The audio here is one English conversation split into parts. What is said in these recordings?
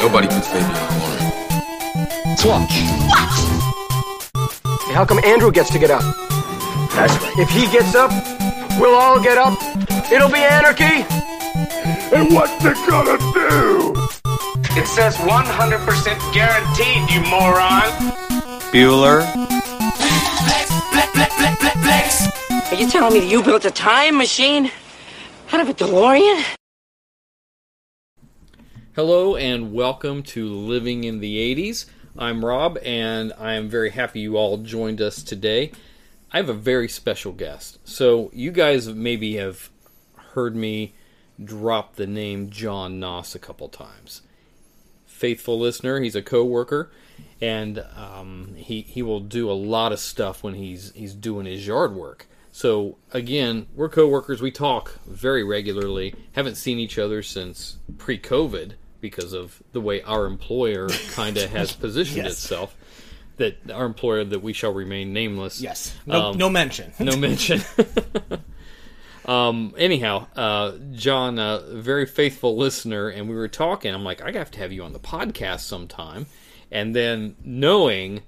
Nobody puts baby in a corner. Clutch. Hey, How come Andrew gets to get up? That's right. If he gets up, we'll all get up. It'll be anarchy. And what's it gonna do? It says 100% guaranteed, you moron. Bueller. Are you telling me that you built a time machine out of a DeLorean? Hello and welcome to Living in the 80s. I'm Rob and I am very happy you all joined us today. I have a very special guest. So, you guys maybe have heard me drop the name John Noss a couple times. Faithful listener, he's a co-worker and um, he he will do a lot of stuff when he's he's doing his yard work. So again, we're coworkers. We talk very regularly. Haven't seen each other since pre-COVID because of the way our employer kind of has positioned Yes. itself. That our employer that we shall remain nameless. Yes. No, Um, no mention. no mention. um. Anyhow, uh, John, a very faithful listener, and we were talking. I'm like, I have to have you on the podcast sometime. And then knowing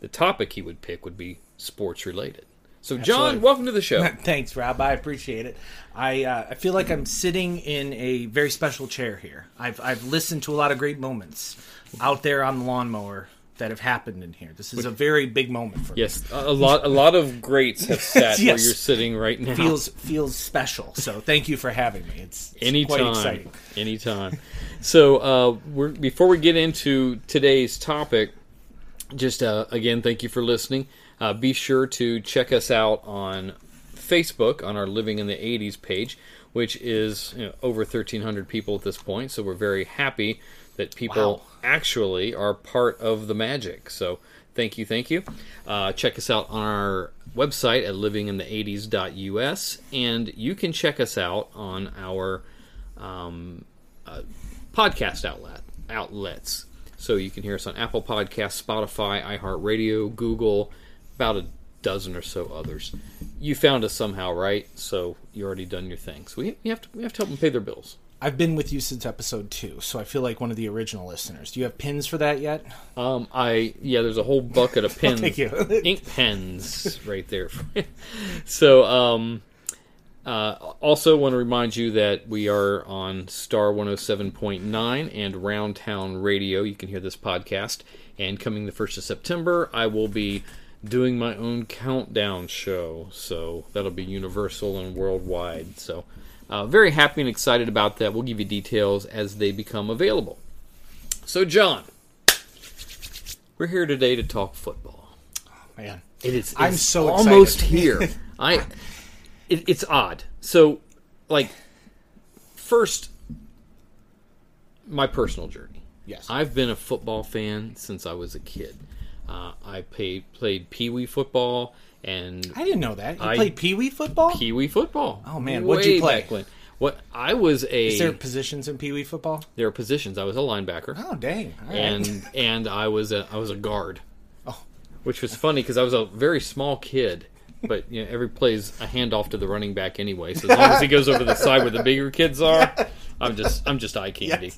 the topic he would pick would be sports related. So, John, Absolutely. welcome to the show. Thanks, Rob. I appreciate it. I uh, I feel like I'm sitting in a very special chair here. I've I've listened to a lot of great moments out there on the lawnmower that have happened in here. This is a very big moment for Yes, a a lot. A lot of greats have sat where you're sitting right now. Feels feels special. So thank you for having me. It's, it's anytime, quite exciting. anytime. So, uh, we're before we get into today's topic, just uh, again, thank you for listening. Uh, be sure to check us out on Facebook on our Living in the '80s page, which is you know, over 1,300 people at this point. So we're very happy that people Wow. actually are part of the magic. So thank you, thank you. Uh, check us out on our website at livinginthe80s.us, and you can check us out on our um, uh, podcast outlet outlets. So you can hear us on Apple Podcasts, Spotify, iHeartRadio, Google, about a dozen or so others. You found us somehow, right? So you already done your thing. So we, we have to we have to help them pay their bills. I've been with you since episode two, so I feel like one of the original listeners. Do you have pins for that yet? Um, I yeah, there's a whole bucket of pins, Thank you. ink pens right there. so um, uh, also want to remind you that we are on Star 107.9 and Roundtown Radio. You can hear this podcast. And coming the first of September, I will be doing my own countdown show. So that'll be universal and worldwide. So uh, very happy and excited about that. We'll give you details as they become available. So John. We're here today to talk football. Oh, Man, It is. I'm so almost here. I. It, it's odd. So, like, first, my personal journey. Yes. I've been a football fan since I was a kid. Uh, I played played pee wee football and I didn't know that. You I- played pee wee football. pee wee football. Oh, man, what'd you play? back when. What I was a Is there positions in pee wee football? there are positions. I was a linebacker. Oh, dang! All right. and and I was a I was a guard. Oh. Which was funny because I was a very small kid, but you know every play's a handoff to the running back anyway. So as long as he goes over the side where the bigger kids are, I'm just I'm just eye candy.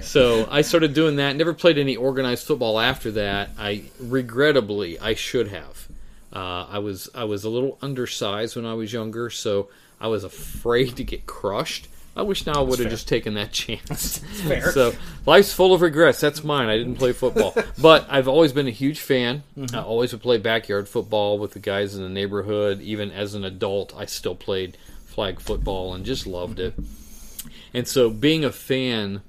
So I started doing that. Never played any organized football after that. I regrettably I should have. Uh, I was I was a little undersized when I was younger, so I was afraid to get crushed. I wish now I would have just taken that chance. fair. So life's full of regrets. That's mine. I didn't play football, but I've always been a huge fan. I always would play backyard football with the guys in the neighborhood. Even as an adult, I still played flag football and just loved it. And so, being a fan,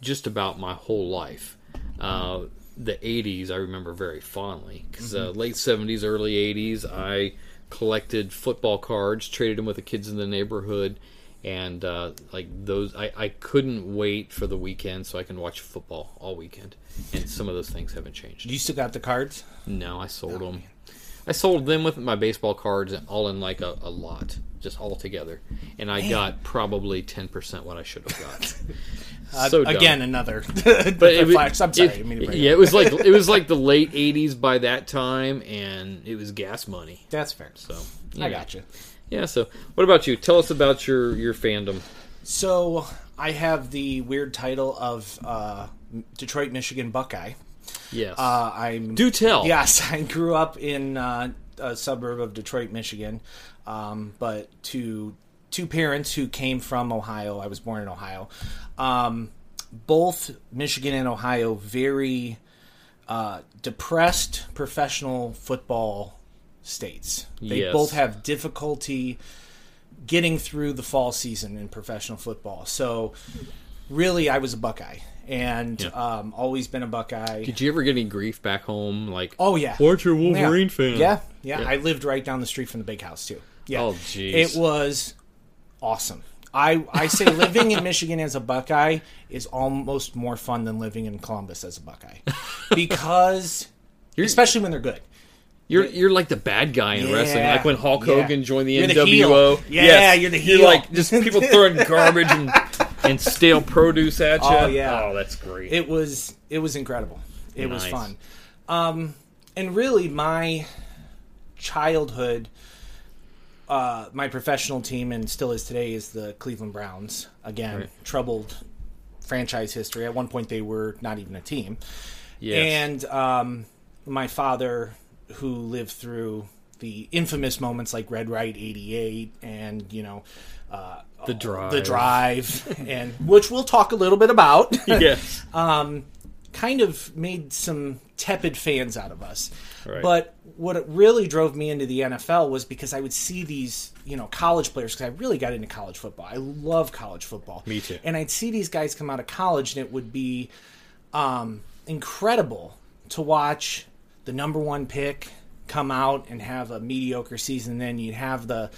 just about my whole life. Uh, the 80s I remember very fondly because uh, late 70s, early 80s, I collected football cards, traded them with the kids in the neighborhood, and uh, like those, I, I couldn't wait for the weekend so I can watch football all weekend. And some of those things haven't changed. you still got the cards? No, I sold them. I sold them with my baseball cards all in like a, a lot, just all together, and I got probably ten percent what I should have got. Uh, So dumb. again, another. but it, flash. I'm sorry. it- I mean to yeah, it was like it was like the late '80s by that time, and it was gas money. That's fair. So I got you. Yeah. So, what about you? Tell us about your your fandom. So I have the weird title of uh, Detroit, Michigan Buckeye. Yes. Uh, I'm Do tell. Yes, I grew up in uh, a suburb of Detroit, Michigan, um, but to two parents who came from Ohio. I was born in Ohio. Um, both Michigan and Ohio very uh, depressed professional football states. They Yes. both have difficulty getting through the fall season in professional football. So, really, I was a Buckeye and Yeah. um, always been a Buckeye. Did you ever get any grief back home? Like, Oh yeah. Weren't you a Wolverine yeah. fan? Yeah, yeah, Yeah. I lived right down the street from the big house too. Yeah. Oh, jeez. It was awesome. I I say living in Michigan as a Buckeye is almost more fun than living in Columbus as a Buckeye because especially when they're good. You're you're like the bad guy in Yeah. wrestling, like when Hulk Yeah. Hogan joined the You're the NWO. heel. Yeah, Yes. you're the heel. You're like just people throwing garbage and, and stale produce at you. Oh, yeah. Oh, that's great. It was it was incredible. It was fun. Um, and really, my childhood, uh, my professional team, and still is today, is the Cleveland Browns. Again, Right. troubled franchise history. At one point, they were not even a team. yes. And um, my father, who lived through the infamous moments like Red Right '88, and you know. Uh, The Drive. the drive, and which we'll talk a little bit about. yes. kind of made some tepid fans out of us. Right. But what really drove me into the NFL was because I would see these, you know, college players because I really got into college football. I love college football. Me too. And I'd see these guys come out of college, and it would be um, incredible to watch the number one pick come out and have a mediocre season. Then you'd have the,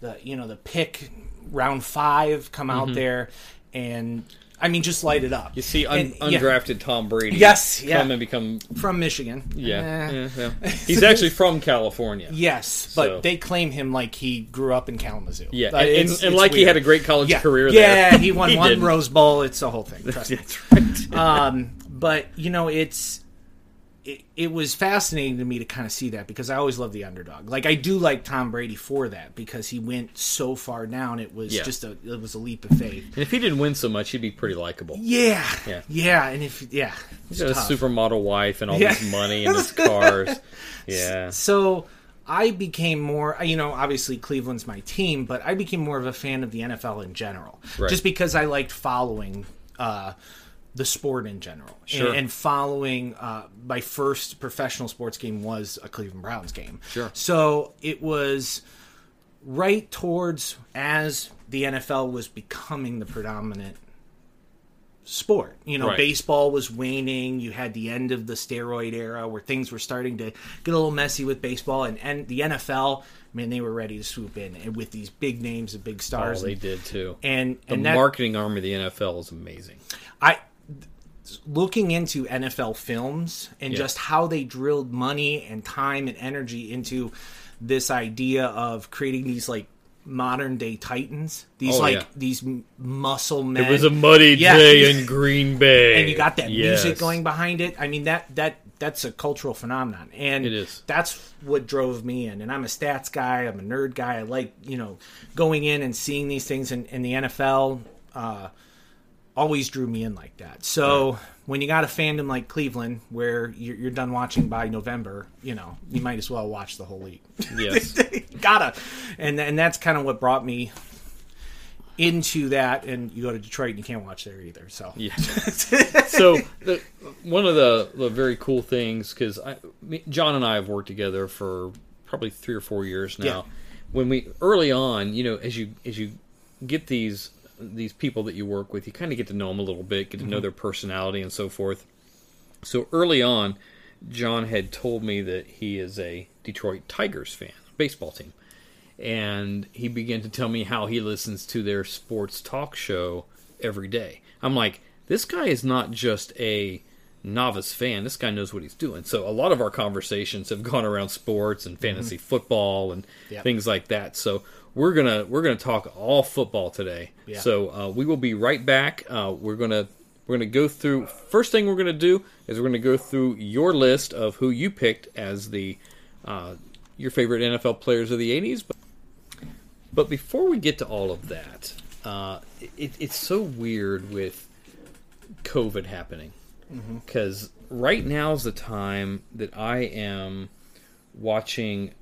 the you know, the pick round five come out there, and I mean, just light it up. Mm-hmm. You see un- And, yeah, undrafted Tom Brady. Yes, yeah. Come and become. from Michigan. Yeah. Eh. yeah, yeah. He's actually from California. Yes, but So- they claim him like he grew up in Kalamazoo. Yeah, Uh, and, it's- and, and it's like he had a great college yeah. career there. Yeah, he won one didn't. Rose Bowl. It's a whole thing. Trust me. That's right. um, but you know, it's it, it was fascinating to me to kind of see that because I always love the underdog. Like I do like Tom Brady for that because he went so far down. It was Yeah. just a it was a leap of faith. and if he didn't win so much, he'd be pretty likable. Yeah, Yeah. yeah, and if yeah, He's got a supermodel wife and all Yeah. this money and his cars. Yeah. So I became more, you know, obviously Cleveland's my team, but I became more of a fan of the NFL in general, Right. just because I liked following uh, the sport in general, Sure. and, and following. Uh, my first professional sports game was a Cleveland Browns game, Sure. So it was right towards as the NFL was becoming the predominant sport. You know, Right. baseball was waning. You had the end of the steroid era where things were starting to get a little messy with baseball, and, and the NFL. I mean, they were ready to swoop in and with these big names and big Oh, stars. they and, did too. and the and that, marketing arm of the NFL is amazing. I looking into NFL films and Yeah. just how they drilled money and time and energy into this idea of creating these like modern day titans. These Oh, like yeah. these muscle men. It was a muddy Yeah. day in Green Bay, and you got that Yes. music going behind it. I mean that that that's a cultural phenomenon, and It is. That's what drove me in. And I'm a stats guy. I'm a nerd guy. I like you know going in and seeing these things in, in the NFL. Uh, always drew me in like that. So when you got a fandom like Cleveland, where you're, you're done watching by November, you know you might as well watch the whole league. Yes. Gotta, and and that's kind of what brought me into that. And you go to Detroit and you can't watch there either. So Yeah. so the, one of the, the very cool things because John and I have worked together for probably three or four years now. Yeah. When we early on, you know, as you as you get these these people that you work with, you kind of get to know them a little bit, get to Mm-hmm. know their personality and so forth. So early on, John had told me that he is a Detroit Tigers fan, baseball team. And he began to tell me how he listens to their sports talk show every day. I'm like, this guy is not just a novice fan. This guy knows what he's doing. So a lot of our conversations have gone around sports and fantasy football and Yep. things like that. So we're gonna we're gonna talk all football today. Yeah. So uh, we will be right back. Uh, we're gonna we're gonna go through. First thing we're gonna do is we're gonna go through your list of who you picked as the uh, your favorite NFL players of the '80s. But, but before we get to all of that, uh, it, it's so weird with COVID happening because right now is the time that I am watching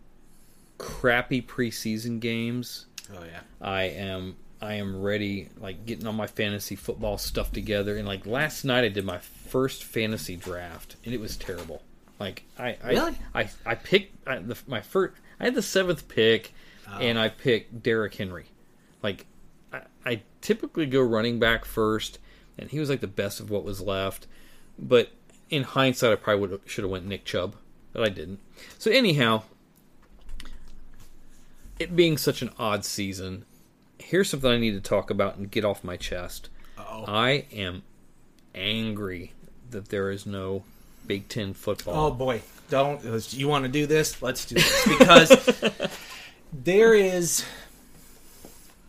crappy preseason games. Oh yeah. I am I am ready, like getting all my fantasy football stuff together. And like last night, I did my first fantasy draft, and it was terrible. Like I I Really? I, I picked I, the, my first. I had the seventh pick, oh. and I picked Derrick Henry. Like I, I typically go running back first, and he was like the best of what was left. But in hindsight, I probably would should have went Nick Chubb, but I didn't. So anyhow, it being such an odd season, here's something I need to talk about and get off my chest. I am angry that there is no Big Ten football. Oh boy, don't you want to do this? Let's do this because there is.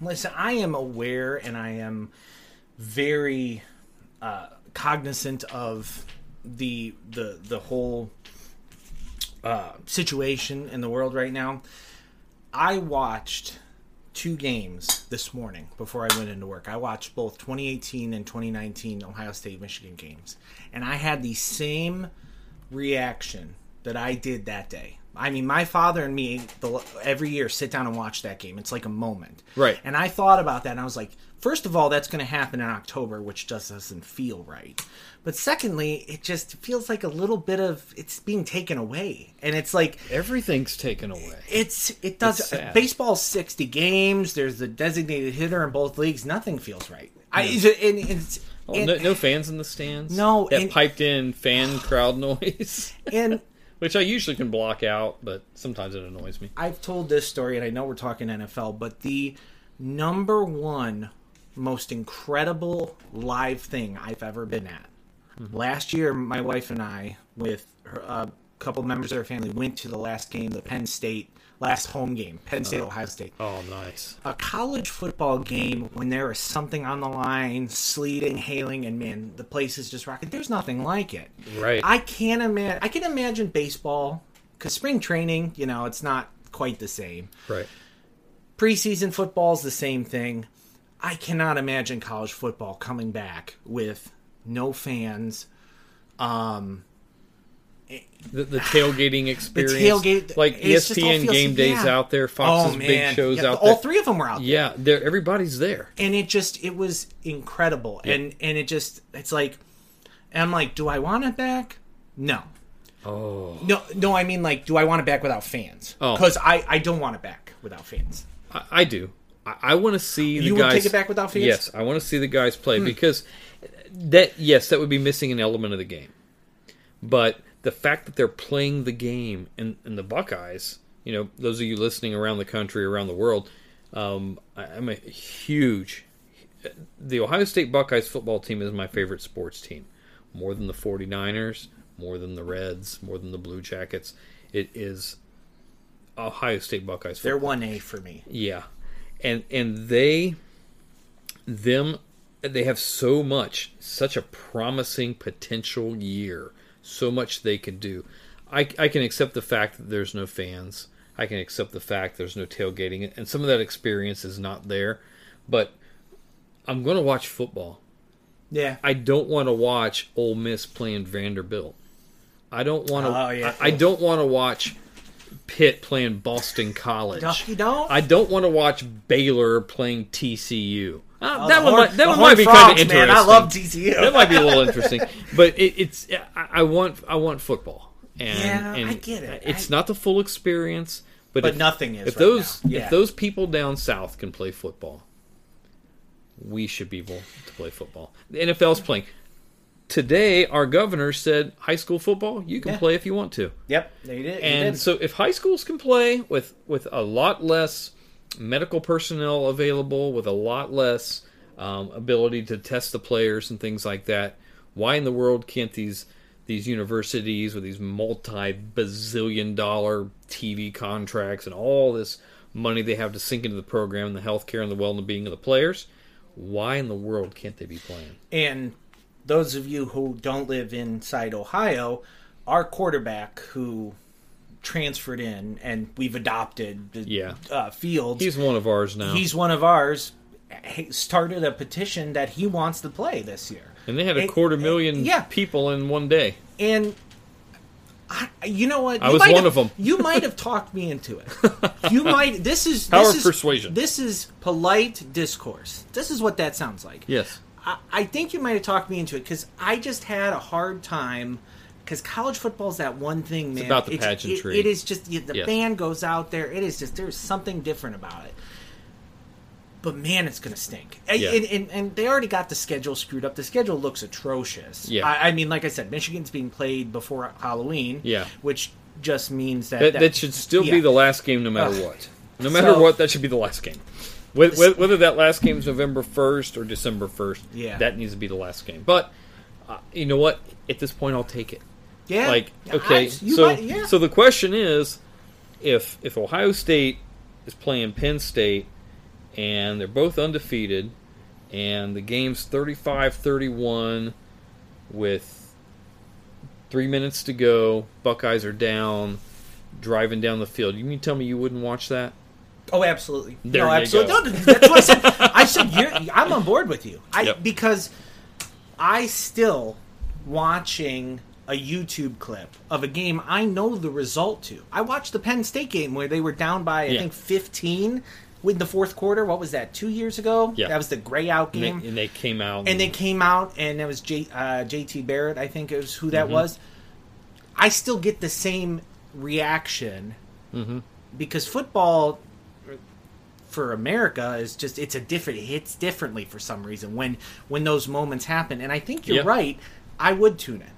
Listen, I am aware and I am very uh, cognizant of the the the whole uh, situation in the world right now. I watched two games this morning before I went into work. I watched both 2018 and 2019 Ohio State Michigan games, and I had the same reaction that I did that day. I mean, my father and me the, every year sit down and watch that game. It's like a moment, Right. And I thought about that, and I was like, first of all, that's going to happen in October, which just doesn't feel right. But secondly, it just feels like a little bit of it's being taken away, and it's like Everything's taken away. it's it does It's sad. baseball's sixty games. There's the designated hitter in both leagues. Nothing feels right. I and, it's Oh, and, no, no fans in the stands. No, that and- piped in fan crowd noise, and which I usually can block out, but sometimes it annoys me. I've told this story, and I know we're talking NFL, but the number one most incredible live thing I've ever been at. Last year, my wife and I, with her, a couple members of our family, went to the last game, the Penn State last home game, Penn State oh. Ohio State. Oh, nice. a college football game when there is something on the line, sleeting, hailing, and man, the place is just rocking. There's nothing like it. Right. I can't imagine. I can imagine baseball because spring training, you know, it's not quite the same. Right. Preseason football is the same thing. I cannot imagine college football coming back with no fans. Um, The, the tailgating experience, tailgate- like all ESPN game days yeah. out there, Fox's oh big shows Yeah, out all there. three of them were out. there. Yeah, they're, everybody's there. and it just it was incredible and and it just it's like i'm like do i want it back no Oh, no no i mean like do i want it back without fans Oh. because i i don't want it back without fans I, I do. I, I want to see the You would guys take it back without fans? Hmm. Yes, I want to see the guys play because that yes, that would be missing an element of the game. But the fact that they're playing the game and, and the Buckeyes, you know, those of you listening around the country, around the world, um, I, I'm a huge. The Ohio State Buckeyes football team is my favorite sports team, more than the 49ers, more than the Reds, more than the Blue Jackets. It is Ohio State Buckeyes. they're 1a for me Yeah, and and they them they have so much, such a promising potential year, so much they can do. I I can accept the fact that there's no fans. I can accept the fact there's no tailgating, and some of that experience is not there. But I'm going to watch football. yeah I don't want to watch Ole Miss playing Vanderbilt. I don't want to. Oh, yeah. I, I don't want to watch Pitt playing Boston College. No, you don't? I don't want to watch Baylor playing TCU. Uh, Oh, that one, might, that one might be kind of interesting. man i love tcu that might be a little interesting, but it, it's I, I want I want football. And, Yeah, and I get it. It's I- not the full experience, but, But if, nothing is If right those. Yeah. if those people down south can play football, we should be able to play football. The NFL's playing. Today, our governor said high school football you can Yeah. play if you want to. yep they did And and so, if high schools can play with with a lot less medical personnel available, with a lot less um, ability to test the players and things like that, why in the world can't these these universities with these multi bazillion dollar TV contracts and all this money they have to sink into the program and the healthcare and the well being of the players? Why in the world can't they be playing? and those of you who don't live inside ohio our quarterback who transferred in and we've adopted the Yeah. uh, fields He's one of ours now. he's one of ours h- started a petition that he wants to play this year. And they had a quarter million yeah. people in one day. And I, you know what? I You was might one have- of 'em. You might have talked me into it. You might. This is Power this is, persuasion. This is polite discourse. This is what that sounds like. Yes. I, I think you might have talked me into it because I just had a hard time. Because college football is that one thing, man. about the it- pageantry. it is just the Yes. band goes out there. It is just there's something different about it. But man, it's going to stink. And- Yeah. And, and, and they already got the schedule screwed up. The schedule looks atrocious. Yeah. I, I mean, like I said, Michigan's being played before Halloween. Yeah. Which just means that That, that should still yeah. be the last game no matter Ugh. what. No matter So- what, that should be the last game. Whether, whether that last game is November 1st or December 1st, Yeah. that needs to be the last game. But uh, you know what? At this point, I'll take it. Yeah. Like, okay, you so might- yeah. so the question is, if if Ohio State is playing Penn State and they're both undefeated and the game's 35-31 with 3 minutes to go, Buckeyes are down, driving down the field. You mean tell me you wouldn't watch that? Oh, absolutely. There no, absolutely. No, that's what I said. I said you're, I'm on board with you. I Yep. because I still watching a YouTube clip of a game I know the result to. I watched the Penn State game where they were down by I Yeah. think 15 with the fourth quarter. What was that? 2 years ago? Yeah. That was the gray out And game. they, and they came out and they came out and it was J, uh, JT Barrett, I think it was who Mm-hmm. that was. I still get the same reaction Mm-hmm. because football for America is just it's a different it hits differently for some reason when when those moments happen. And I think you're Yeah. right. I would tune in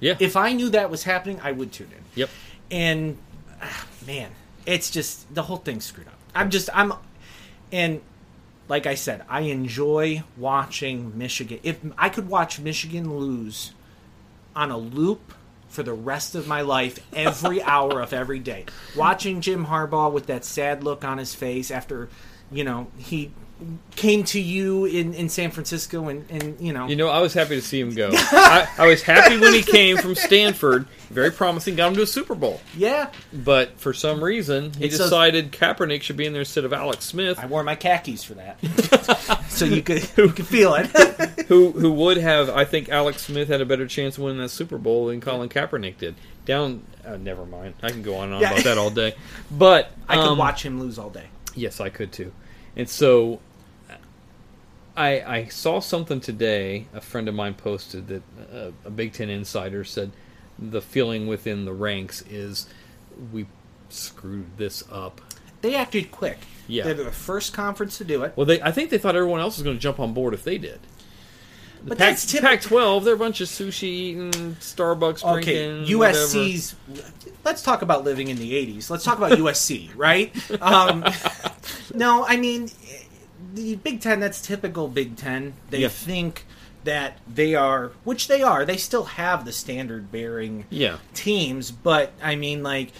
yeah. if I knew that was happening. I would tune in. yep. And ah, man, it's just the whole thing's screwed up. I'm just I'm and like I said, I enjoy watching Michigan. If I could watch Michigan lose on a loop for the rest of my life, every hour of every day, watching Jim Harbaugh with that sad look on his face after, you know, he came to you in, in San Francisco and, and you know You know, I was happy to see him go. I, I was happy when he came from Stanford, very promising, got him to a Super Bowl. yeah But for some reason, he It's decided Kaepernick should be in there instead of Alex Smith, I wore my khakis for that, so you could you could feel it. who who would have. I think Alex Smith had a better chance of winning that Super Bowl than Colin Kaepernick did. Down, uh, never mind. I can go on and on Yeah. about that all day. But I could um, watch him lose all day. Yes, I could too. And so I I saw something today. A friend of mine posted that uh, a Big Ten insider said the feeling within the ranks is we screwed this up. They acted quick. Yeah. They're the first conference to do it. Well, they I think they thought everyone else was going to jump on board if they did. The But Pac, that's typ- Pac-12, they're a bunch of sushi eating, Starbucks Okay, drinking. USC's. Let's talk about living in the '80s. Let's talk about USC, right? Um, no, I mean the Big Ten. That's typical Big Ten. They think that they are, which they are. They still have the standard-bearing Yeah. teams, but I mean, like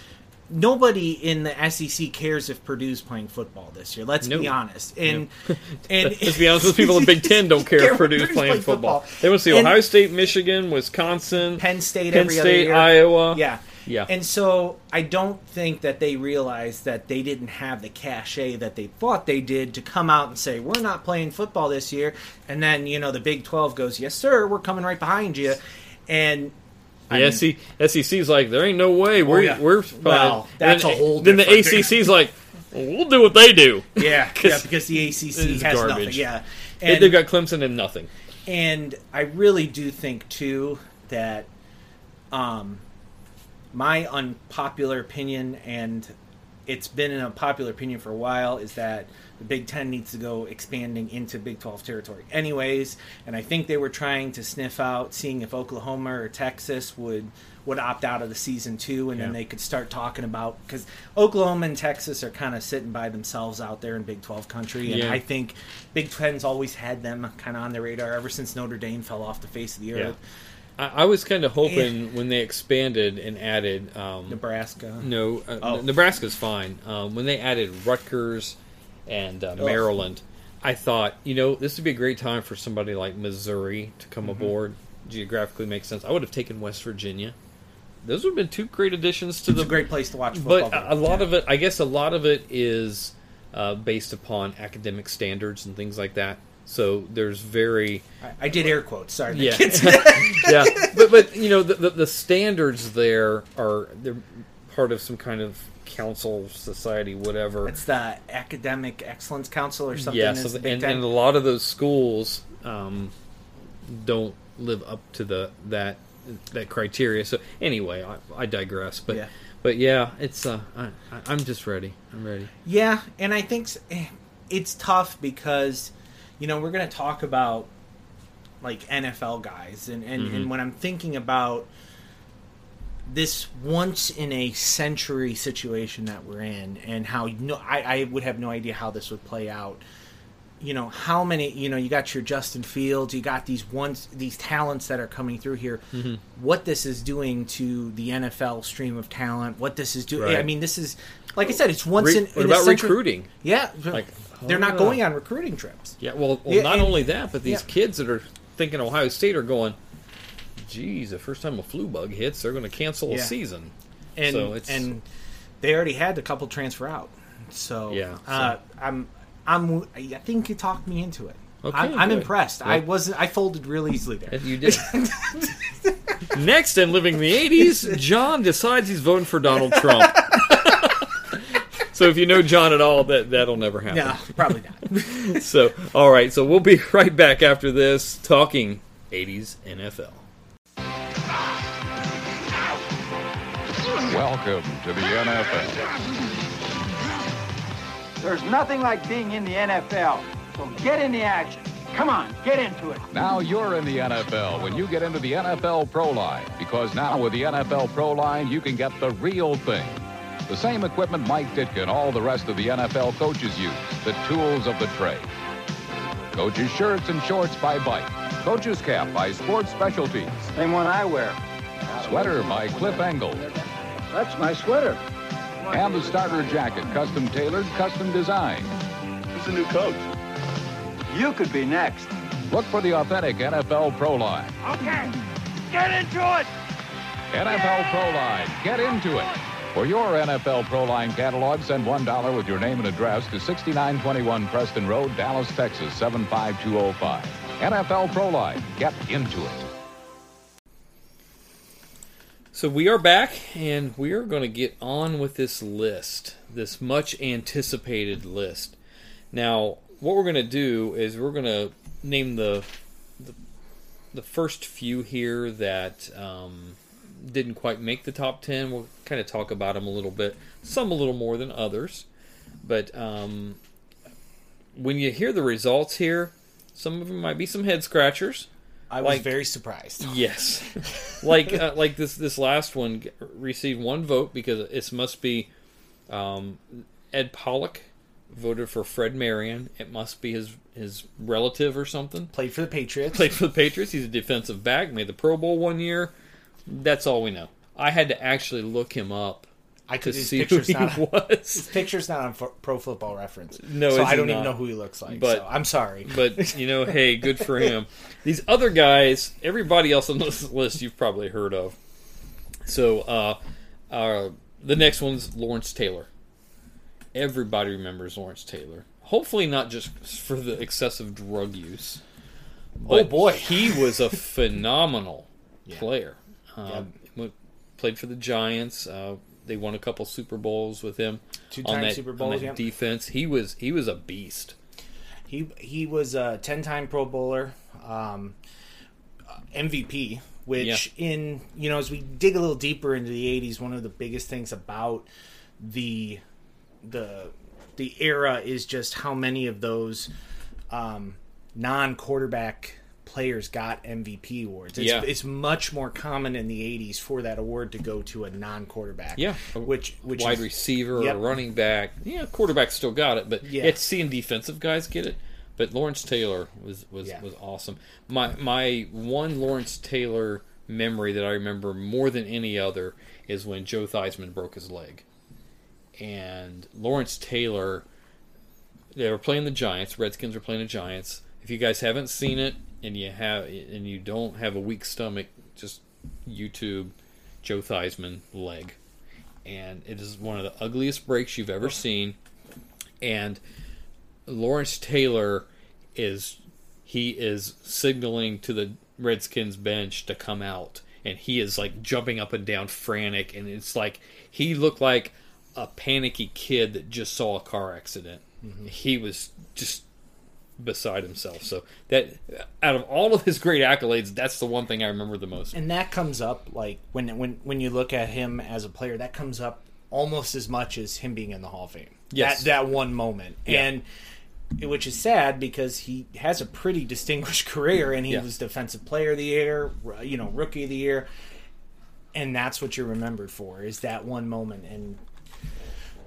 nobody in the SEC cares if Purdue's playing football this year. Let's be honest. And and Let's be honest with people in Big Ten don't care if Purdue's Purdue's playing playing football. football. They want to see And- Ohio State, Michigan, Wisconsin, Penn State Penn every State, other year. Iowa. Yeah. Yeah. And so I don't think that they realized that they didn't have the cachet that they thought they did to come out and say, we're not playing football this year. And then, you know, the Big 12 goes, yes, sir, we're coming right behind you. And I The mean- Oh, SEC, SEC's like, there ain't no way. We're yeah. we're Well, that's then, a whole Then the ACC's like, well, we'll do what they do. yeah, yeah, 'Cause because the ACC has garbage. nothing. Yeah. And, They've got Clemson and nothing. and I really do think, too, that um, my unpopular opinion, and it's been an unpopular opinion for a while, is that the Big Ten needs to go expanding into Big 12 territory, anyways. And I think they were trying to sniff out seeing if Oklahoma or Texas would would opt out of the season too, and then they could start talking about because Oklahoma and Texas are kind of sitting by themselves out there in Big 12 country, and Yeah. I think Big Ten's always had them kind of on their radar ever since Notre Dame fell off the face of the Yeah. I, I was kind of hoping when they expanded and added. Um, Nebraska. no, uh, Oh. Nebraska's fine. Um, when they added Rutgers and uh, Maryland, I thought, you know, this would be a great time for somebody like Missouri to come Mm-hmm. aboard. Geographically makes sense. I would have taken West Virginia. Those would have been two great additions to It's the a great place to watch football. but a, a lot of it, I guess, a lot of it is uh, based upon academic standards and things like that. So there's very I, I did air quotes. Sorry, yeah, yeah. But but you know the, the the standards there are they're part of some kind of council society, whatever. It's the Academic Excellence Council or something. yeah, so the and, and a lot of those schools um, don't live up to the that that criteria. So anyway, I, I digress. But Yeah. but yeah, it's uh, I, I- I'm just ready. I'm ready. Yeah, and I think eh, it's tough because, you know, we're going to talk about like NFL guys, and and, Mm-hmm. and when I'm thinking about this once in a century situation that we're in, and how no, I, I would have no idea how this would play out. You know how many? You know, you got your Justin Fields, you got these ones, these talents that are coming through here. Mm-hmm. What this is doing to the NFL stream of talent? What this is doing? Right. I mean, this is like I said, it's once Re- in. what in a about recruiting? Yeah, Like, they're not oh. going on recruiting trips. Yeah, well, well Yeah, not and- only that, but these yeah. kids that are thinking Ohio State are going, geez, the first time a flu bug hits, they're going to cancel a season. and So and they already had a couple transfer out. So Yeah, uh, I'm I'm I think you talked me into it. Okay, I'm, I'm impressed. I wasn't. I folded real easily there. You did. Next, in living the '80s, John decides he's voting for Donald Trump. so if you know John at all, that that'll never happen. No, probably not. So all right, so we'll be right back after this talking '80s NFL. Welcome to the NFL. There's nothing like being in the NFL. So get in the action. Come on, get into it. Now you're in the NFL when you get into the NFL Pro Line, because now with the NFL Pro Line, you can get the real thing. The same equipment Mike Ditka and all the rest of the NFL coaches use, the tools of the trade. Coaches' shirts and shorts by Bike. Coach's cap by Sports Specialties. Same one I wear. Sweater by Cliff Engle. That's my sweater. And the starter jacket, custom tailored, custom designed. Who's the new coach? You could be next. Look for the authentic NFL Pro Line. Okay, get into it. NFL Pro Line. Get into it. For your NFL Pro Line catalog, send $1 with your name and address to 6921 Preston Road, Dallas, Texas, 75205. NFL Pro Line. Get into it. So we are back, and we are going to get on with this list, this much anticipated list. Now, what we're going to do is we're going to name the, the the first few here that um, didn't quite make the top ten. We'll kind of talk about them a little bit, some a little more than others. But um, when you hear the results here, some of them might be some head scratchers. I was Like- very surprised. Yes, like uh, like this this last one received one vote because it must be um, Ed Pollock voted for Fred Marion. It must be his his relative or something. Played for the Patriots. Played for the Patriots. He's a defensive back. Made the Pro Bowl one year. That's all we know. I had to actually look him up I to could. See who he not. His picture's not on Fo- Pro Football Reference. No, so I don't even know who he looks like. But- so I'm sorry. But you know, hey, good for him. These other guys, everybody else on this list, you've probably heard of. So, uh, uh, the next one's Lawrence Taylor. Everybody remembers Lawrence Taylor. Hopefully, not just for the excessive drug use. Oh, boy. he was a phenomenal player. Um, went- Played for the Giants. Uh, they won a couple Super Bowls with him Two-time on that, Super on Bowls, that yeah. defense. He was he was a beast. He he was a ten time Pro Bowler, um, MVP. Which in you know as we dig a little deeper into the '80s, one of the biggest things about the the the era is just how many of those um, non quarterback players got MVP awards. It's, Yeah. it's much more common in the '80s for that award to go to a non quarterback. Yeah, which which wide is- receiver Yep. or running back. Yeah, quarterback still got it, but Yeah. it's seeing defensive guys get it. But Lawrence Taylor was was, Yeah. was awesome. My my one Lawrence Taylor memory that I remember more than any other is when Joe Theismann broke his leg, and Lawrence Taylor. They were playing the Giants. Redskins were playing the Giants. If you guys haven't seen it and you have and you don't have a weak stomach, just YouTube Joe Theismann leg and it is one of the ugliest breaks you've ever seen. and Lawrence Taylor is he is signaling to the Redskins bench to come out, and he is like jumping up and down, frantic, and it's like he looked like a panicky kid that just saw a car accident. Mm-hmm. He was just beside himself. So that out of all of his great accolades, that's the one thing I remember the most. and that comes up like when when when you look at him as a player, that comes up almost as much as him being in the Hall of Fame. Yes. that that one moment, Yeah. and which is sad because he has a pretty distinguished career, and he Yeah. was Defensive Player of the Year, you know, Rookie of the Year, and that's what you're remembered for is that one moment. And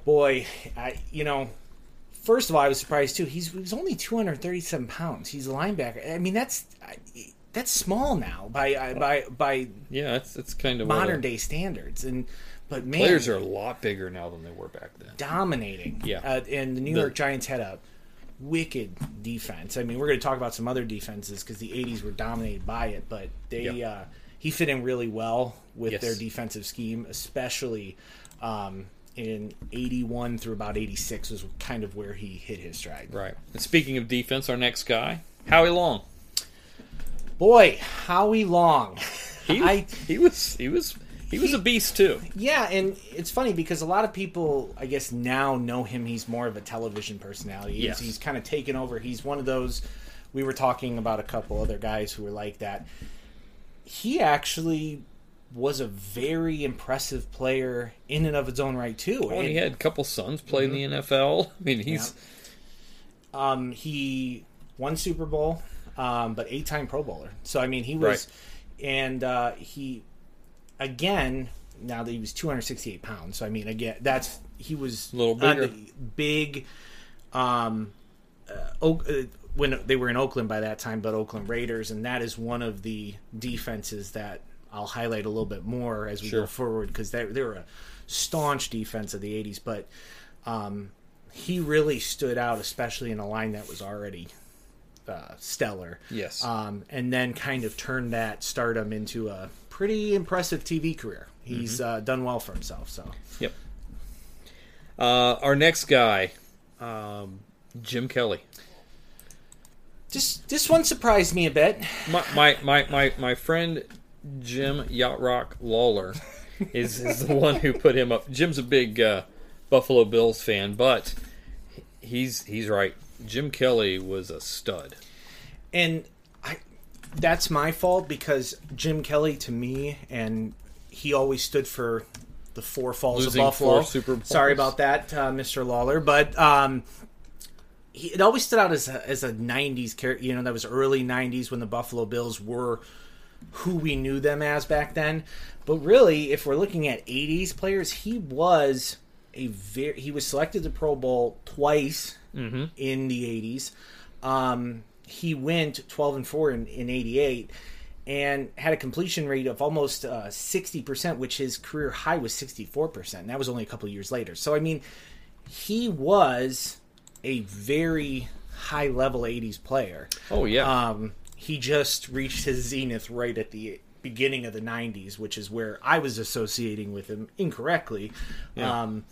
boy, I you know. First of all, I was surprised too. He's he was only 237 pounds. He's a linebacker. I mean, that's that's small now by by by Yeah, that's that's kind of modern day standards. And but man, Players are a lot bigger now than they were back then. dominating. Yeah. uh, and the New The- York Giants had a wicked defense. I mean, we're going to talk about some other defenses because the '80s were dominated by it, but they Yeah. uh, he fit in really well with Yes. their defensive scheme, especially. Um, in 81 through about 86 was kind of where he hit his stride. Right. And speaking of defense, our next guy, Howie Long. Boy, Howie Long. He, I he was he was he was a beast too. Yeah, and it's funny because a lot of people, I guess, now know him. He's more of a television personality. He's, Yes. he's kind of taken over. He's one of those. We were talking about a couple other guys who were like that. He actually was a very impressive player in and of its own right too. Well, and he had a couple sons play in the NFL. I mean, he's um, he won Super Bowl, um, but eight-time Pro Bowler. So I mean, he was, and uh, he again. Now that he was 268 pounds, so I mean, again, that's he was A little bigger. big. Um, uh, Oak, uh, when they were in Oakland by that time, but Oakland Raiders, and that is one of the defenses that I'll highlight a little bit more as we Sure. go forward because they, they were a staunch defense of the '80s. But um, he really stood out, especially in a line that was already uh, stellar. Yes. Um, and then kind of turned that stardom into a pretty impressive TV career. He's Mm-hmm. uh, done well for himself. So yep. Uh, our next guy, um, Jim Kelly. this this one surprised me a bit. My my my my, my friend Jim Yacht Rock Lawler is, is the one who put him up. Jim's a big uh, Buffalo Bills fan, but he's he's right. Jim Kelly was a stud. and I that's my fault because Jim Kelly to me and he always stood for the four falls Losing of Buffalo. Super Bowls. Sorry about that, uh, Mr. Lawler, but um, he, it always stood out as a, as a '90s character. You know, that was early '90s when the Buffalo Bills were who we knew them as back then. But really, if we're looking at '80s players, he was a very he was selected to Pro Bowl twice in the '80s. Um, he went 12 and 4 in, in 88 and had a completion rate of almost uh, 60%, which his career high was 64%. And that was only a couple years later. So, I mean, he was a very high level 80s player. Oh yeah, Um, he just reached his zenith right at the beginning of the 90s, which is where I was associating with him incorrectly. Um,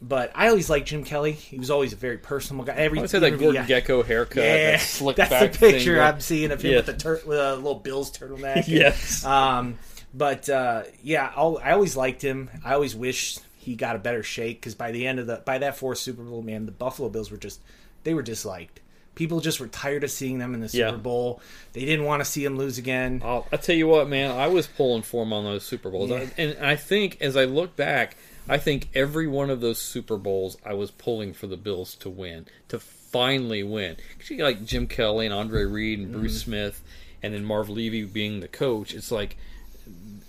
but I always liked Jim Kelly. He was always a very personal guy. Every I say that Gordon yeah. Gekko haircut, Yeah, that slick that's back the picture thing. I'm seeing of him Yeah. with the tur- with a little Bills turtleneck. Yes. Um, but uh, yeah, I'll, I always liked him. I always wished he got a better shake because by the end of the by that fourth Super Bowl, man, the Buffalo Bills were just they were disliked. People just were tired of seeing them in the Super Yeah. Bowl. They didn't want to see them lose again. I'll, I'll tell you what, man. I was pulling for them on those Super Bowls, Yeah. I- and I think as I look back, I think every one of those Super Bowls, I was pulling for the Bills to win, to finally win. 'Cause you got, like Jim Kelly and Andre Reed and Bruce Mm-hmm. Smith, and then Marv Levy being the coach. It's like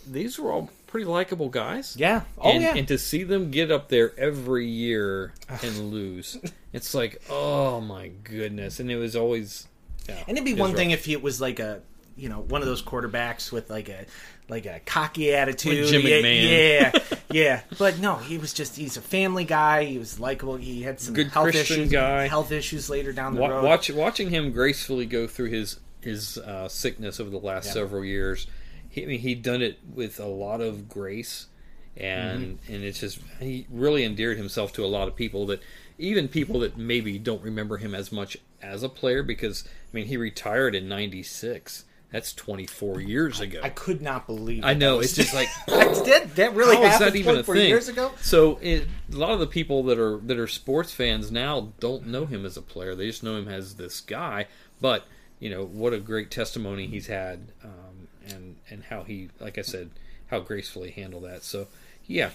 these were all pretty likable guys. Yeah. Oh and, yeah. and to see them get up there every year and lose, it's like, oh my goodness! And it was always, yeah, And it'd be one rough. thing if he was like a, you know, one of those quarterbacks with like a, like a cocky attitude. Like yeah, Yeah, yeah. But no, he was just he's a family guy. He was likable. He had some Good health Christian issues, guy. health issues later down the Wa- road. watch, watching him gracefully go through his his uh, sickness over the last Yeah. several years, he, I mean, he'd done it with a lot of grace, and Mm-hmm. and it's just he really endeared himself to a lot of people that even people that maybe don't remember him as much as a player because I mean he retired in '96. That's 24 years ago. I could not believe. I know it's just like that did that really how happened that even a 24 thing? years ago? So it, a lot of the people that are that are sports fans now don't know him as a player. They just know him as this guy. But you know what a great testimony he's had, um, and how he, like I said, how gracefully handled that. So yeah,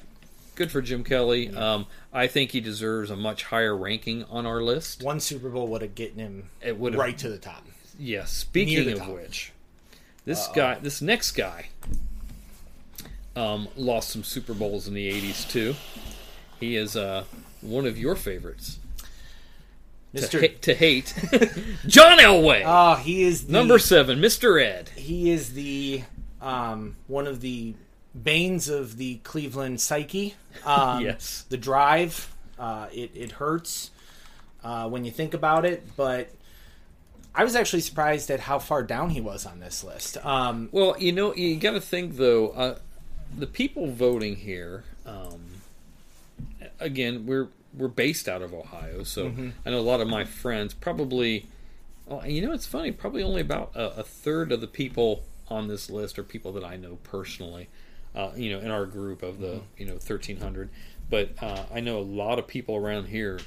good for Jim Kelly. Um, I think he deserves a much higher ranking on our list. One Super Bowl would have gotten him It would right to the top. Yeah. Speaking of top. which, this guy, this next guy, um, lost some Super Bowls in the '80s too. He is uh, one of your favorites to, Mr. ha- to hate, John Elway, Ah, he is the, number seven, Mister Ed. He is the um, one of the banes of the Cleveland psyche. Um, Yes. the drive. Uh, it it hurts uh, when you think about it, but I was actually surprised at how far down he was on this list. Um, Well, you know, you got to think though. Uh, the people voting here, um, again, we're we're based out of Ohio, so Mm-hmm. I know a lot of my friends probably. Well, you know, it's funny. Probably only about a, a third of the people on this list are people that I know personally. Uh, you know, in our group of the Mm-hmm. you know thirteen hundred, but uh, I know a lot of people around here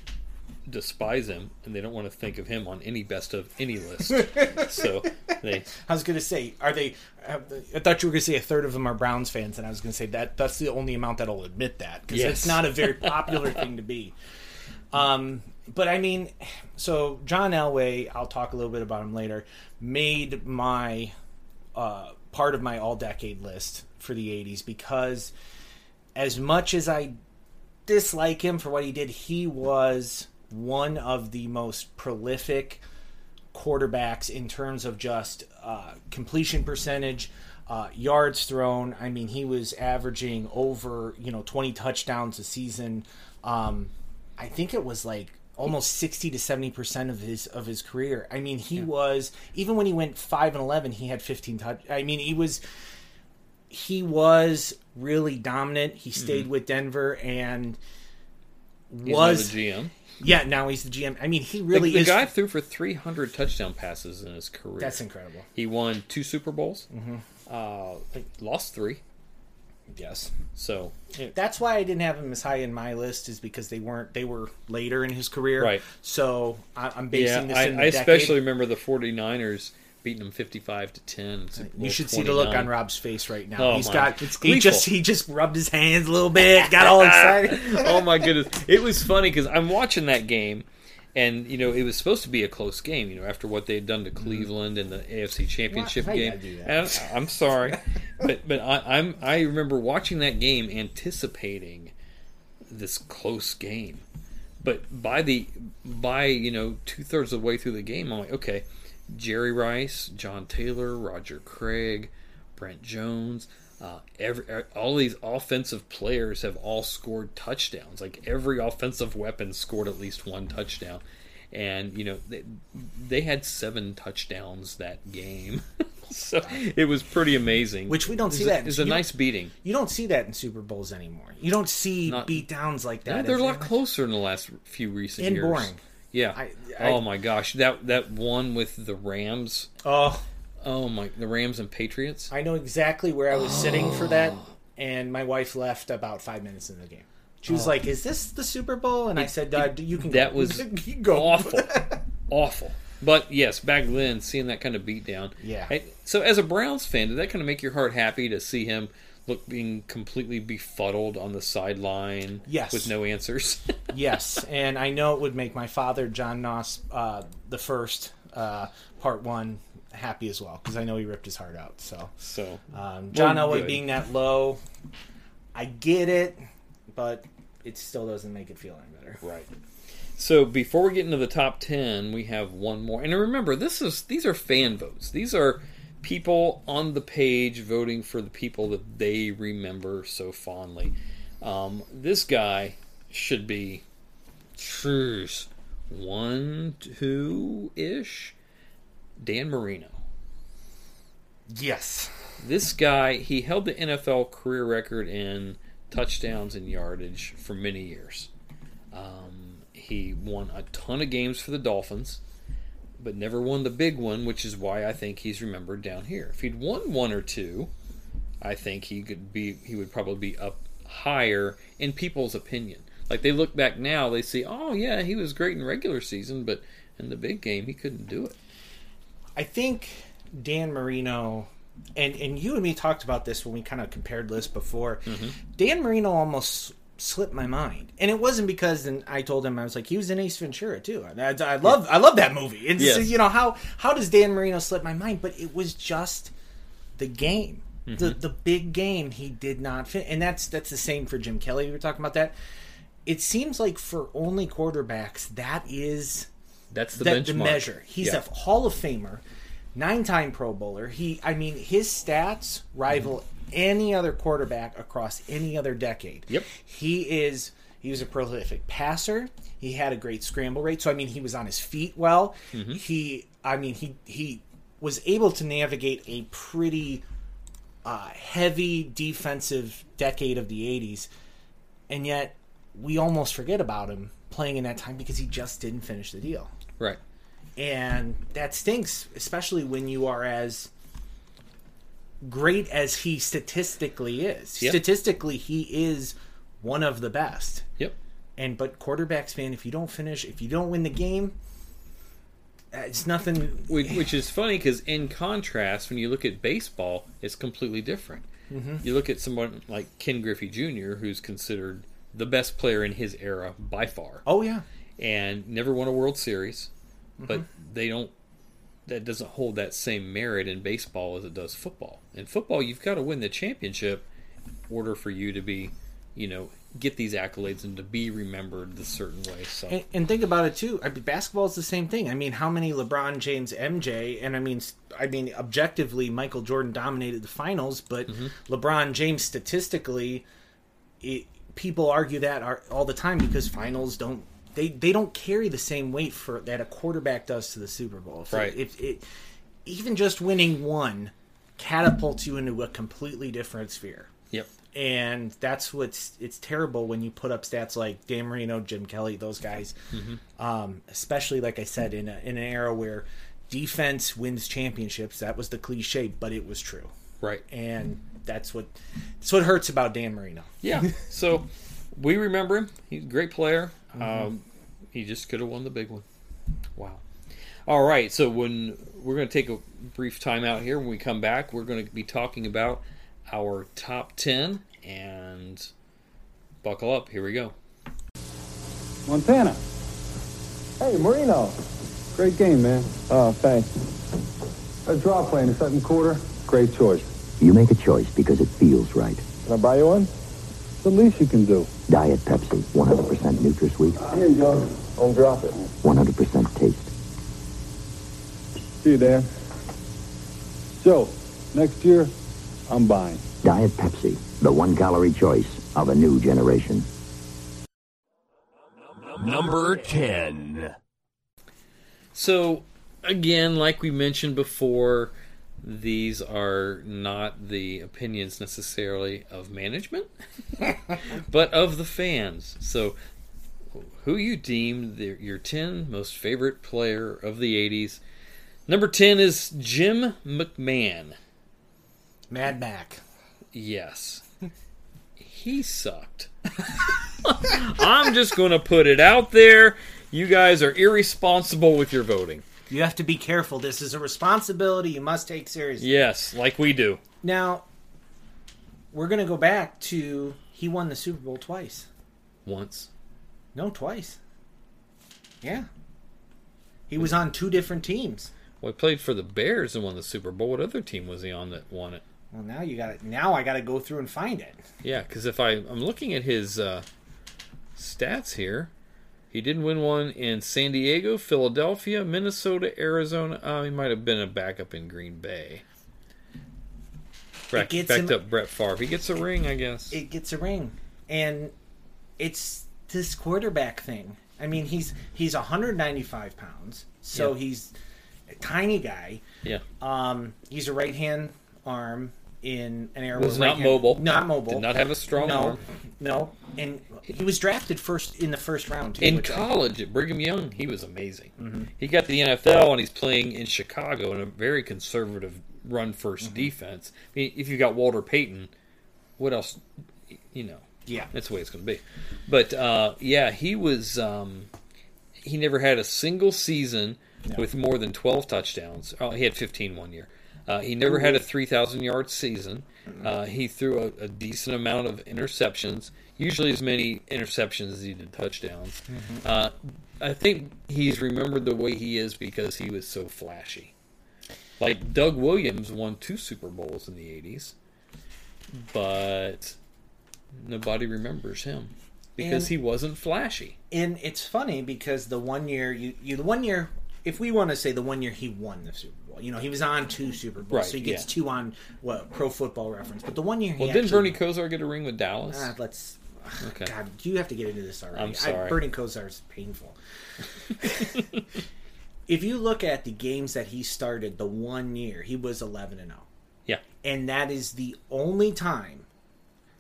despise him and they don't want to think of him on any best of any list. so they I was going to say, are they? uh, I thought you were going to say a third of them are Browns fans, and I was going to say that that's the only amount that'll admit that because Yes. it's not a very popular thing to be. Um, but I mean, so John Elway, I'll talk a little bit about him later, made my uh, part of my all decade list for the '80s because as much as I dislike him for what he did, he was one of the most prolific quarterbacks in terms of just uh, completion percentage, uh, yards thrown. I mean, he was averaging over you know twenty touchdowns a season. Um, I think it was like almost sixty to seventy percent of his of his career. I mean, he was even when he went five and eleven, he had fifteen touch. I mean, he was he was really dominant. He stayed with Denver and Mm-hmm. he's was the GM. yeah. Now he's the GM. I mean, he The, really the is. guy threw for 300 touchdown passes in his career. That's incredible. He won two Super Bowls. Mm-hmm. Uh, lost three. Yes. So That's why I didn't have him as high in my list, is because they weren't they were later in his career. Right. So I, I'm yeah, basing this I, in the I especially remember the 49ers beating them 55 to 10. in Super Bowl You should see the look on Rob's face right now. Oh He's my- got it's he just he just rubbed his hands a little bit, got all excited. oh my goodness, it was funny because I'm watching that game, and you know it was supposed to be a close game. You know after what they had done to mm-hmm. Cleveland in the AFC Championship Why- game. gotta do that? And I'm, I'm sorry, but but I, I'm I remember watching that game anticipating this close game, but by the by you know two thirds of the way through the game, I'm like okay, Jerry Rice, John Taylor, Roger Craig, Brent Jones. Uh, every all these offensive players have all scored touchdowns. Like every offensive weapon scored at least one touchdown, and you know they, they had seven touchdowns that game. so it was pretty amazing. Which we don't see that. It's a You- nice beating. You don't see that in Super Bowls anymore. You don't see Not- beat downs like that. Yeah, they're a lot closer in the last few recent And years. boring. Yeah. I- I- oh my gosh, that that one with the Rams. Oh, Oh my, the Rams and Patriots. I know exactly where I was sitting for that, and my wife left about five minutes in the game. She was like, "Is this the Super Bowl?" And I said, uh, "You can." That go. was go. awful, awful. But yes, back then, seeing that kind of beat down. Yeah. Hey, So as a Browns fan, did that kind of make your heart happy to see him look being completely befuddled on the sideline? Yes. With no answers. yes, and I know it would make my father, John Noss, uh, the first uh, part one, happy as well because I know he ripped his heart out. So, so um, John Well, Elway good. being that low, I get it, but it still doesn't make it feel any better. Right. So before we get into the top ten, we have one more. And remember, this is these are fan votes. These are people on the page voting for the people that they remember so fondly. Um, this guy should be, jeez, one, two ish. Dan Marino. Yes. This guy, he held the NFL career record in touchdowns and yardage for many years. Um, he won a ton of games for the Dolphins, but never won the big one, which is why I think he's remembered down here. If he'd won one or two, I think he could be he would probably be up higher in people's opinion. Like they look back now, they see, oh yeah, he was great in regular season, but in the big game he couldn't do it. I think Dan Marino and and you and me talked about this when we kind of compared lists before. Mm-hmm. Dan Marino almost slipped my mind, and it wasn't because then I told him I was like he was in Ace Ventura too. I, I, I love I love that movie. It's Yes. you know how how does Dan Marino slip my mind? But it was just the game, mm-hmm. the the big game. He did not fit, and that's that's the same for Jim Kelly. We were talking about that. It seems like for only quarterbacks, that is That's the the, benchmark. the measure. He's Yeah. a Hall of Famer, nine-time Pro Bowler. He, I mean, his stats rival any other quarterback across any other decade. Yep. He is. He was a prolific passer. He had a great scramble rate. So I mean, he was on his feet well. He, I mean, he he was able to navigate a pretty uh, heavy defensive decade of the '80s, and yet we almost forget about him playing in that time because he just didn't finish the deal right. and that stinks especially when you are as great as he statistically is Yep. statistically he is one of the best Yep. and but quarterbacks man if you don't finish if you don't win the game uh, it's nothing Which, which is funny because, in contrast, when you look at baseball, it's completely different. Mm-hmm. You look at someone like Ken Griffey Jr., who's considered the best player in his era by far, oh yeah and never won a World Series, but Mm-hmm. they don't. That doesn't hold that same merit in baseball as it does football. In football, you've got to win the championship in order for you to be, you know, get these accolades and to be remembered the certain way. So And, and think about it too. I mean, basketball is the same thing. I mean, how many LeBron James, MJ, and I mean, I mean, objectively, Michael Jordan dominated the finals, but LeBron James statistically, it, people argue that all the time because finals don't they they don't carry the same weight for that a quarterback does to the Super Bowl. Right. If it, even just winning one catapults you into a completely different sphere yep, and that's what's it's terrible when you put up stats like Dan Marino, Jim Kelly, those guys. Um, especially like I said in a, in an era where defense wins championships. That was the cliche, but it was true, right. and that's what that's what hurts about Dan Marino. Yeah. So we remember him. He's a great player. Um, he just could have won the big one. Wow. All right. So when we're going to take a brief time out here, when we come back, we're going to be talking about our top ten and buckle up. Here we go. Montana. Hey, Marino. Great game, man. Oh, thanks. A draw play in the second quarter. Great choice. You make a choice because it feels right. Can I buy you one? It's the least you can do. Diet Pepsi, 100% NutraSweet, Here you go. Don't drop it. 100% taste. See you, Dan. Joe, next year, I'm buying. Diet Pepsi, the one-calorie choice of a new generation. Number 10. So again, like we mentioned before, these are not the opinions necessarily of management, but of the fans. So, who you deem the, your 10 most favorite player of the 80s? Number 10 is Jim McMahon. Mad Mac. Yes. He sucked. I'm just going to put it out there. You guys are irresponsible with your voting. You have to be careful. This is a responsibility you must take seriously. Yes, like we do. Now, we're gonna go back to he won the Super Bowl twice. Once. No, twice. Yeah. He was on two different teams. Well, he played for the Bears and won the Super Bowl. What other team was he on that won it? Well, now you got to Now I got to go through and find it. Yeah, because if I I'm looking at his uh, stats here, he didn't win one in San Diego, Philadelphia, Minnesota, Arizona. Uh, he might have been a backup in Green Bay. Back, gets backed him- up Brett Favre. He gets a ring, I guess. It gets a ring, and it's this quarterback thing. I mean, he's he's 195 pounds, so Yeah. he's a tiny guy. yeah. Um, he's a right hand arm, in an era Was not mobile. not mobile, Did not have a strong no, arm. No, and he was drafted first in the first round too, In college at Brigham Young, he was amazing. Mhm. He got to the NFL and he's playing in Chicago in a very conservative run 1st Mm-hmm. defense. I mean, if you got Walter Payton, what else? You know, Yeah. that's the way it's going to be. But uh, yeah, he was. Um, he never had a single season No. with more than twelve touchdowns. Oh, he had 15 one year. Uh, he never had a three thousand yard season. Uh, he threw a, a decent amount of interceptions, usually as many interceptions as he did touchdowns. Mhm. Uh, I think he's remembered the way he is because he was so flashy. Like Doug Williams won two Super Bowls in the '80s, but nobody remembers him because And- he wasn't flashy. and it's funny because the one year you, you the one year if we want to say the one year he won the Super Bowl, you know he was on two Super Bowls, Right, so he gets yeah. two on what Pro Football Reference. But the one year he Well, didn't actually- Bernie Kosar get a ring with Dallas? Ah, let's. Okay. God, you have to get into this already? I'm I, sorry. Bernie Kosar is painful. if you look at the games that he started, the one year he was eleven and zero. Yeah. and that is the only time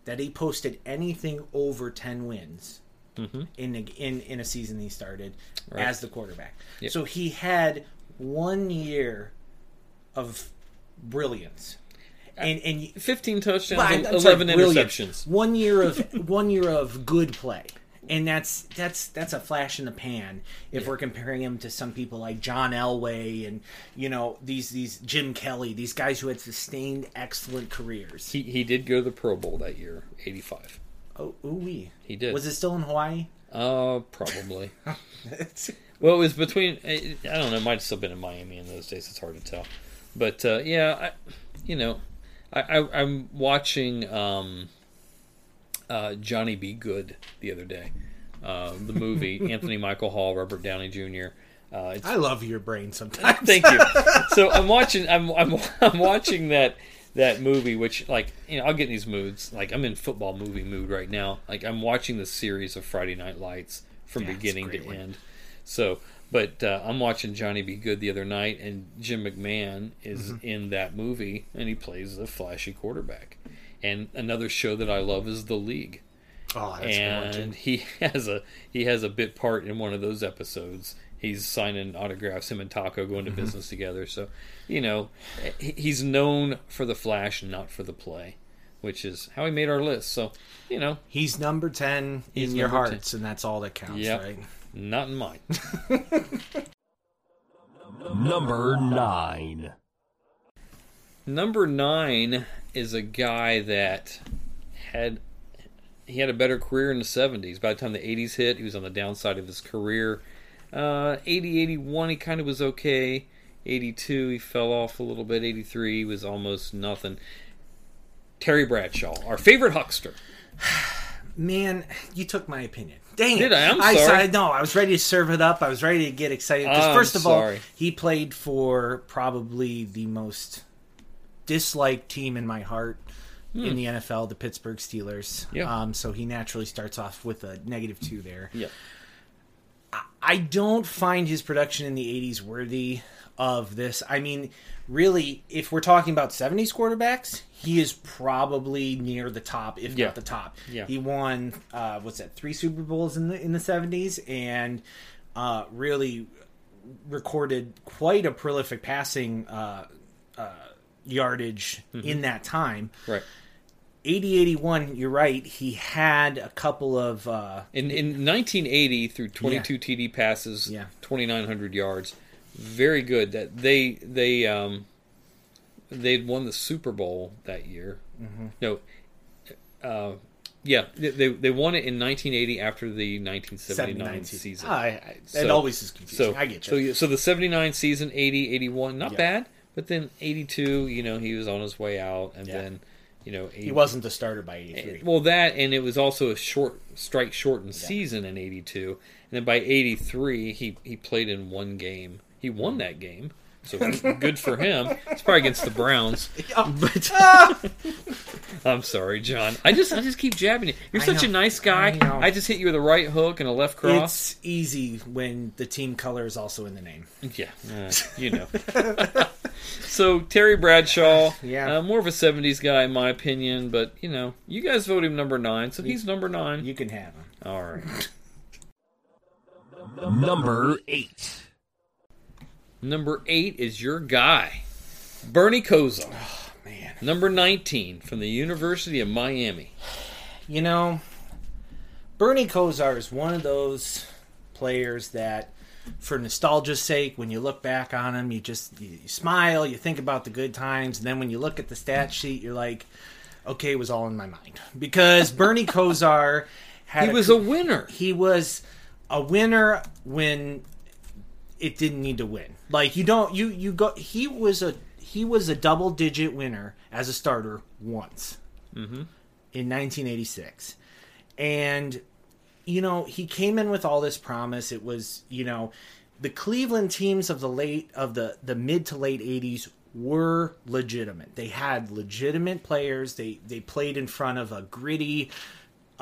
that he posted anything over ten wins Mhm. in a, in in a season he started Right. as the quarterback. Yep. So he had one year of brilliance. And and 15 touchdowns, Well, I'm sorry, 11 interceptions. One year of one year of good play. And that's that's that's a flash in the pan if we're comparing him to some people like John Elway and you know these these Jim Kelly these guys who had sustained excellent careers. He he did go to the Pro Bowl that year, '85. Oh, ooh wee. He did. Was it still in Hawaii? Uh, probably. well, it was between. I don't know. It might have still been in Miami in those days. It's hard to tell. But uh, yeah, I, you know, I, I I'm watching um, uh, Johnny Be Good the other day. Uh, the movie Anthony Michael Hall, Robert Downey Jr. Uh, it's, I love your brain sometimes. Thank you. So I'm watching. I'm I'm I'm watching that that movie, which like you know I'll get in these moods. Like I'm in football movie mood right now. Like I'm watching the series of Friday Night Lights from Yeah, beginning to one. end. So, but uh, I'm watching Johnny Be Good the other night, and Jim McMahon is Mhm. in that movie, and he plays a flashy quarterback. And another show that I love is The League Oh, that's and he has a he has a bit part in one of those episodes. He's signing autographs. Him and Taco go into Mhm. business together. So, you know, he's known for the flash, not for the play, which is how he made our list. So, you know, He's number ten He's in your number 10. hearts, and that's all that counts, Yep. right? not in mine. Number nine. Number nine is a guy that had he had a better career in the 70s. By the time the 80s hit, he was on the downside of his career. Uh, 80, 81, he kind of was okay. 82, he fell off a little bit. 83 he was almost nothing. Terry Bradshaw, our favorite huckster. Man, you took my opinion. Dang it! Did I? I'm I, sorry. I, no, I was ready to serve it up. I was ready to get excited because first of sorry. all, he played for probably the most disliked team in my heart Hmm. in the NFL, the Pittsburgh Steelers. Yeah. Um, so he naturally starts off with a negative two there. Yeah. I don't find his production in the 80s worthy of this. I mean, really, if we're talking about 70s quarterbacks, he is probably near the top, if Yeah. not the top. Yeah. He won, uh, what's that, three Super Bowls in the in the 70s, and uh, really recorded quite a prolific passing uh, uh, yardage Mhm. in that time. Right. 80 81, you're right. He had a couple of. Uh, In in 1980, through 22 TD passes, Yeah. 2,900 yards, very good. That they they um they'd won the Super Bowl that year. Mhm. No, uh, yeah, they, they won it in 1980 after the 1979 79 season. Ah, I- I- it always is confusing. So, I get you. So so the 79 season, 80, 81, not Yeah. bad. But then 82, you know, he was on his way out, and Yeah. then. You know, He wasn't the starter by 83. Well, that and it was also a short strike shortened season in '82, and then by '83 he he played in one game. He won that game, so good for him. It's probably against the Browns. But I'm sorry, John. I just I just keep jabbing you. You're I such a nice guy. I. I, just hit you with a right hook and a left cross. It's easy when the team color is also in the name. Yeah, uh, you know. so Terry Bradshaw, Yeah. uh, more of a '70s guy in my opinion, but you know, you guys vote him number nine, so he's number nine. You can have him. All right. Number 8. Number eight is your guy, Bernie Kosar. Oh, man. Number 19 from the University of Miami. You know, Bernie Kosar is one of those players that, for nostalgia's sake, when you look back on him, you just you, you smile, you think about the good times, and then when you look at the stat sheet, you're like, okay, it was all in my mind because Bernie Kosar had He was a winner. He was a winner when it didn't need to win. Like you don't you you go. He was a he was a double digit winner as a starter once Mm-hmm. in 1986. And, you know, he came in with all this promise. It was, you know, the Cleveland teams of the late, of the, the mid to late 80s were legitimate. They had legitimate players. They, they played in front of a gritty,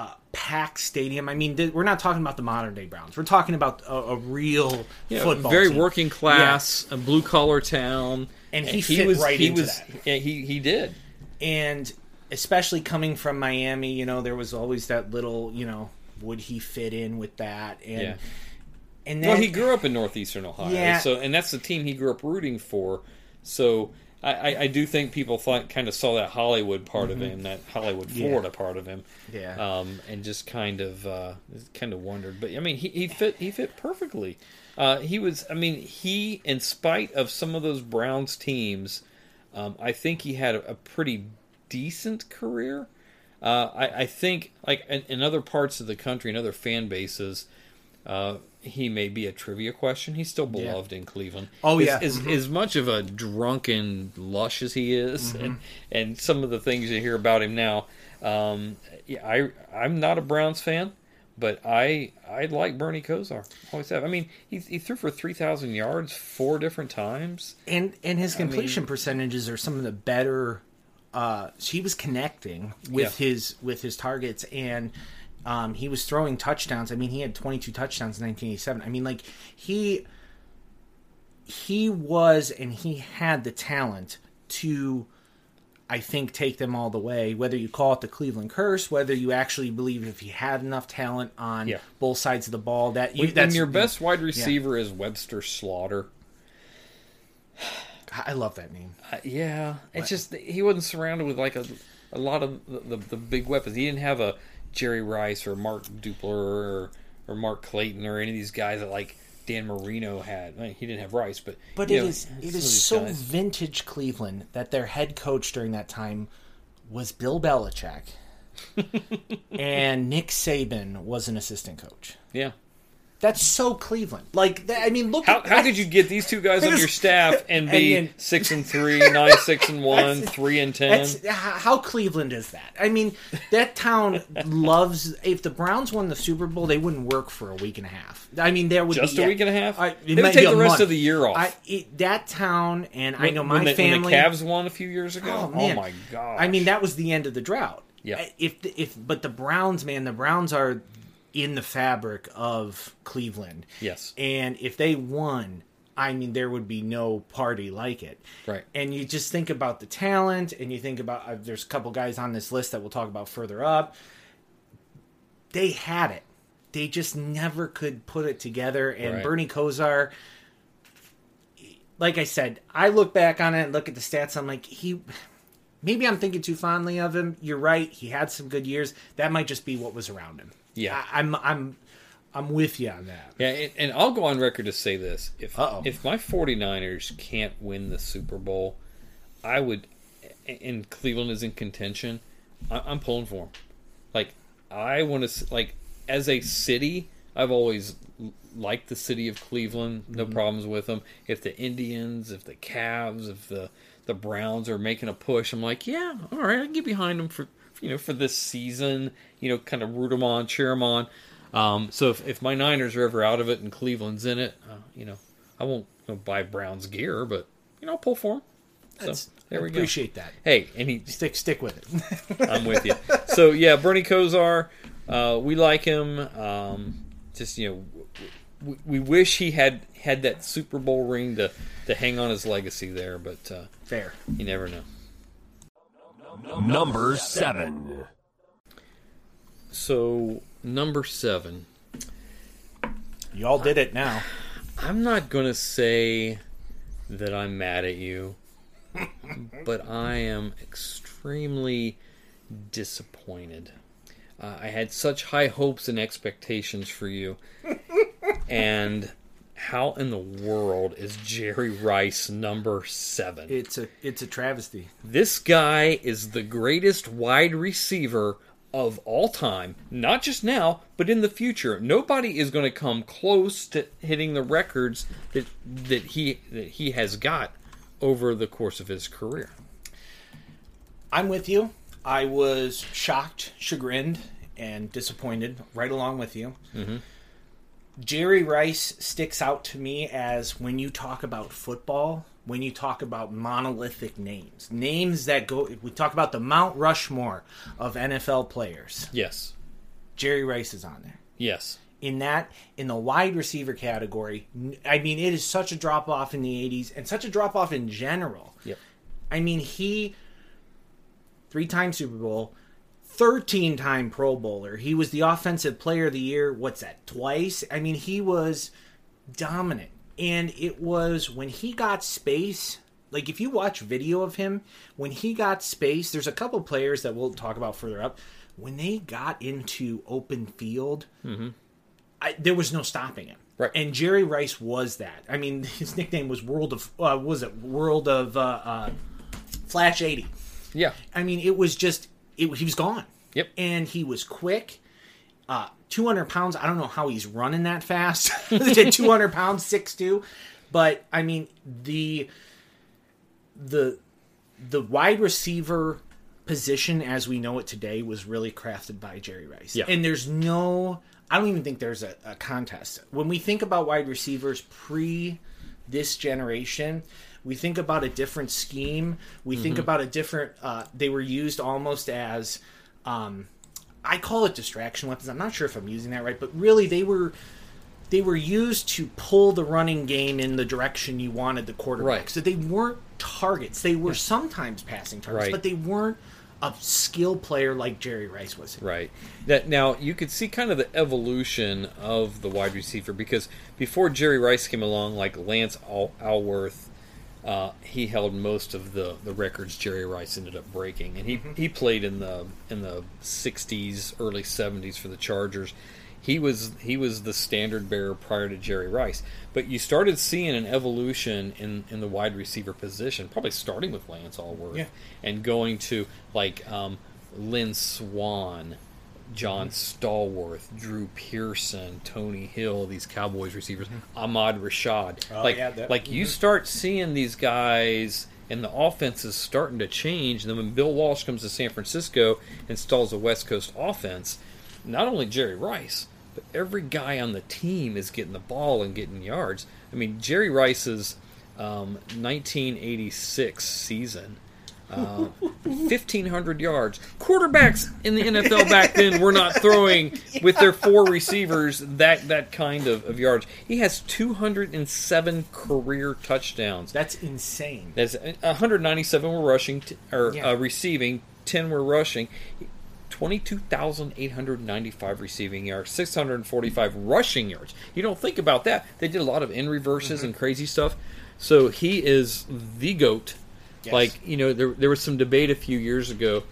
uh, packed stadium. I mean, th- we're not talking about the modern day Browns. We're talking about a, a real Yeah, football very team. working class, a blue collar town, And he fit was right he into was that. yeah, he he did. and especially coming from Miami, you know, there was always that little, you know, would he fit in with that? And Yeah. and then well, he grew up in northeastern Ohio, Yeah. so and that's the team he grew up rooting for. So I, I, do think people thought, kind of saw that Hollywood part of Mhm. him, that Hollywood Yeah. Florida part of him, Yeah. um, and just kind of uh, kind of wondered. But I mean, he, he fit he fit perfectly. Uh, he was, I mean, he in spite of some of those Browns teams, um, I think he had a, a pretty decent career. Uh, I, I think, like in, in other parts of the country and other fan bases, uh, he may be a trivia question. He's still Yeah. beloved in Cleveland. Oh, yeah. as, Mhm. as much of a drunken lush as he is, Mhm. and and some of the things you hear about him now. Um, yeah, I I'm not a Browns fan, but I I like Bernie Kosar. Always have. I mean, he he threw for three thousand yards four different times. and and his I mean- completion percentages are some of the better. Uh, he was connecting with Yeah. his with his targets, and um, he was throwing touchdowns. I mean, he had 22 touchdowns in 1987. I mean, like he he was and he had the talent to I think take them all the way. Whether you call it the Cleveland curse, whether you actually believe if he had enough talent on Yeah. both sides of the ball, that you When, when your best wide yeah. receiver is Webster Slaughter. I love that name. Uh, yeah, it's just he wasn't surrounded with like a a lot of the, the, the big weapons. He didn't have a Jerry Rice or Mark Duper or or Mark Clayton or any of these guys that like Dan Marino had. I mean, he didn't have Rice, but But it know, is it is so guys. vintage Cleveland that their head coach during that time was Bill Belichick, and Nick Saban was an assistant coach. Yeah. That's so Cleveland. Like that, I mean, look. How, at how could you get these two guys on your staff and be and then- six and three, nine six and one, three and ten? How Cleveland is that. I mean, that town loves. If the Browns won the Super Bowl, they wouldn't work for a week and a half. I mean, there would Just be a week and a half? I, They it would might take the rest month. of the year off. I, it, that town, and I know my when the, family. When the Cavs won a few years ago. Oh, oh man. my god! I mean, that was the end of the drought. Yeah. If if but the Browns, man, the Browns are in the fabric of Cleveland. Yes. And if they won, I mean, there would be no party like it. Right. And you just think about the talent, and you think about uh, there's a couple guys on this list that we'll talk about further up. They had it. They just never could put it together. And Right. Bernie Kosar, like I said, I look back on it and look at the stats. I'm like, he. Maybe I'm thinking too fondly of him. You're right. He had some good years. That might just be what was around him. Yeah. I, I'm. I'm. I'm with you on that. Yeah, and, and I'll go on record to say this. If Uh-oh. if my 49ers can't win the Super Bowl, I would and Cleveland is in contention, I, I'm pulling for them. Like I want to like as a city, I've always liked the city of Cleveland. No Mhm. problems with them. If the Indians, if the Cavs, if the the Browns are making a push, I'm like, yeah, all right, I can get behind them for you know for this season. You know, kind of root them on, cheer them on. Um, so if, if my Niners are ever out of it and Cleveland's in it, uh, you know, I won't you know, buy Browns gear, but you know, I'll pull for them. So That's- there I we go. appreciate that. Hey, and he stick stick with it. I'm with you. So yeah, Bernie Kosar, uh, we like him. Um, just you know, we, we wish he had had that Super Bowl ring to to hang on his legacy there, but uh, Fair. you never know. Number seven. So number seven. You all did it now. I'm not gonna say that I'm mad at you, but I am extremely disappointed. Uh, I had such high hopes and expectations for you, and how in the world is Jerry Rice number seven? It's a it's a travesty. This guy is the greatest wide receiver of all time, not just now, but in the future. Nobody is going to come close to hitting the records that that he that he has got over the course of his career. I'm with you. I was shocked, chagrined, and disappointed right along with you. Mm-hmm. Jerry Rice sticks out to me as when you talk about football, when you talk about monolithic names, names that go. We talk about the Mount Rushmore of NFL players. Yes. Jerry Rice is on there. Yes. In that, in the wide receiver category, I mean, it is such a drop off in the 80s and such a drop off in general. Yep. I mean, he, three time Super Bowl, 13 time Pro Bowler. He was the Offensive Player of the Year, what's that, twice? I mean, he was dominant. And it was when he got space. Like, if you watch video of him, when he got space, there's a couple players that we'll talk about further up. When they got into open field, Mm-hmm. I, there was no stopping him. Right. And Jerry Rice was that. I mean, his nickname was World of uh, was it World of uh, uh, Flash eighty. Yeah. I mean, it was just it, he was gone. Yep. And he was quick. Uh, 200 pounds. I don't know how he's running that fast. 200 pounds, six two. But I mean the the the wide receiver position as we know it today was really crafted by Jerry Rice. Yeah. And there's no I don't even think there's a, a contest. When we think about wide receivers pre this generation, we think about a different scheme. We think Mhm. about a different uh, they were used almost as um, I call it distraction weapons. I'm not sure if I'm using that right, but really they were they were used to pull the running game in the direction you wanted the quarterback. Right. So they weren't targets. They were sometimes passing targets, Right. but they weren't a skill player like Jerry Rice was. Right. That now you could see kind of the evolution of the wide receiver because before Jerry Rice came along, like Lance Al- Alworth, uh, he held most of the, the records Jerry Rice ended up breaking, and he, he played in the in the '60s, early '70s for the Chargers. He was he was the standard bearer prior to Jerry Rice, but you started seeing an evolution in, in the wide receiver position, probably starting with Lance Alworth Yeah. and going to like um, Lynn Swann, John Stallworth, Drew Pearson, Tony Hill, these Cowboys receivers, Ahmad Rashad. Oh, like, yeah, that- like you mhm. start seeing these guys and the offense is starting to change. And then when Bill Walsh comes to San Francisco, and installs a West Coast offense, not only Jerry Rice, but every guy on the team is getting the ball and getting yards. I mean, Jerry Rice's um, 1986 season. Uh, 1500 yards. Quarterbacks in the NFL back then were not throwing with their four receivers that that kind of, of yards. He has 207 career touchdowns. That's insane. That's 197 were rushing t- or Yeah. uh, receiving, 10 were rushing. 22,895 receiving yards, 645 rushing yards. You don't think about that. They did a lot of in reverses Mm-hmm. and crazy stuff. So he is the GOAT. Yes. Like, you know, there, there was some debate a few years ago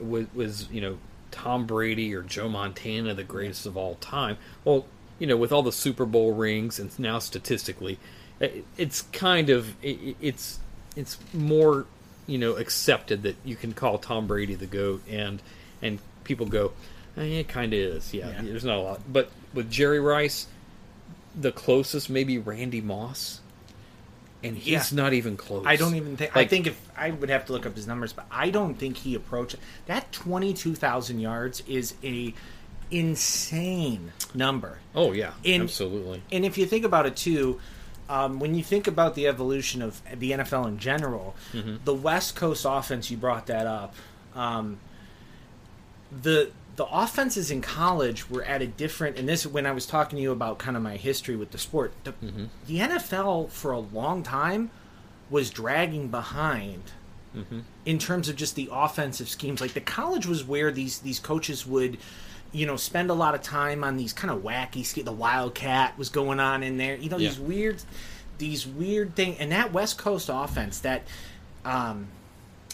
was, was, you know, Tom Brady or Joe Montana the greatest of all time. Well, you know, with all the Super Bowl rings and now statistically, it- it's kind of it, it's it's more you know accepted that you can call Tom Brady the goat and and people go eh, it kind of is yeah, Yeah. there's not a lot but with Jerry Rice the closest maybe Randy Moss and he's Yeah. not even close I don't even think. I think if I would have to look up his numbers, but I don't think he approached that twenty-two thousand yards is a insane number. oh yeah In- absolutely And if you think about it too, um, when you think about the evolution of the NFL in general, Mhm. the West Coast offense, you brought that up. Um, the the offenses in college were at a different and this when I was talking to you about kind of my history with the sport. The, Mm-hmm. the NFL for a long time was dragging behind Mm-hmm. in terms of just the offensive schemes. Like the college was where these these coaches would, you know, spend a lot of time on these kind of wacky. ske- The wildcat was going on in there. You know, these weird, these weird thing. And that West Coast offense, that um,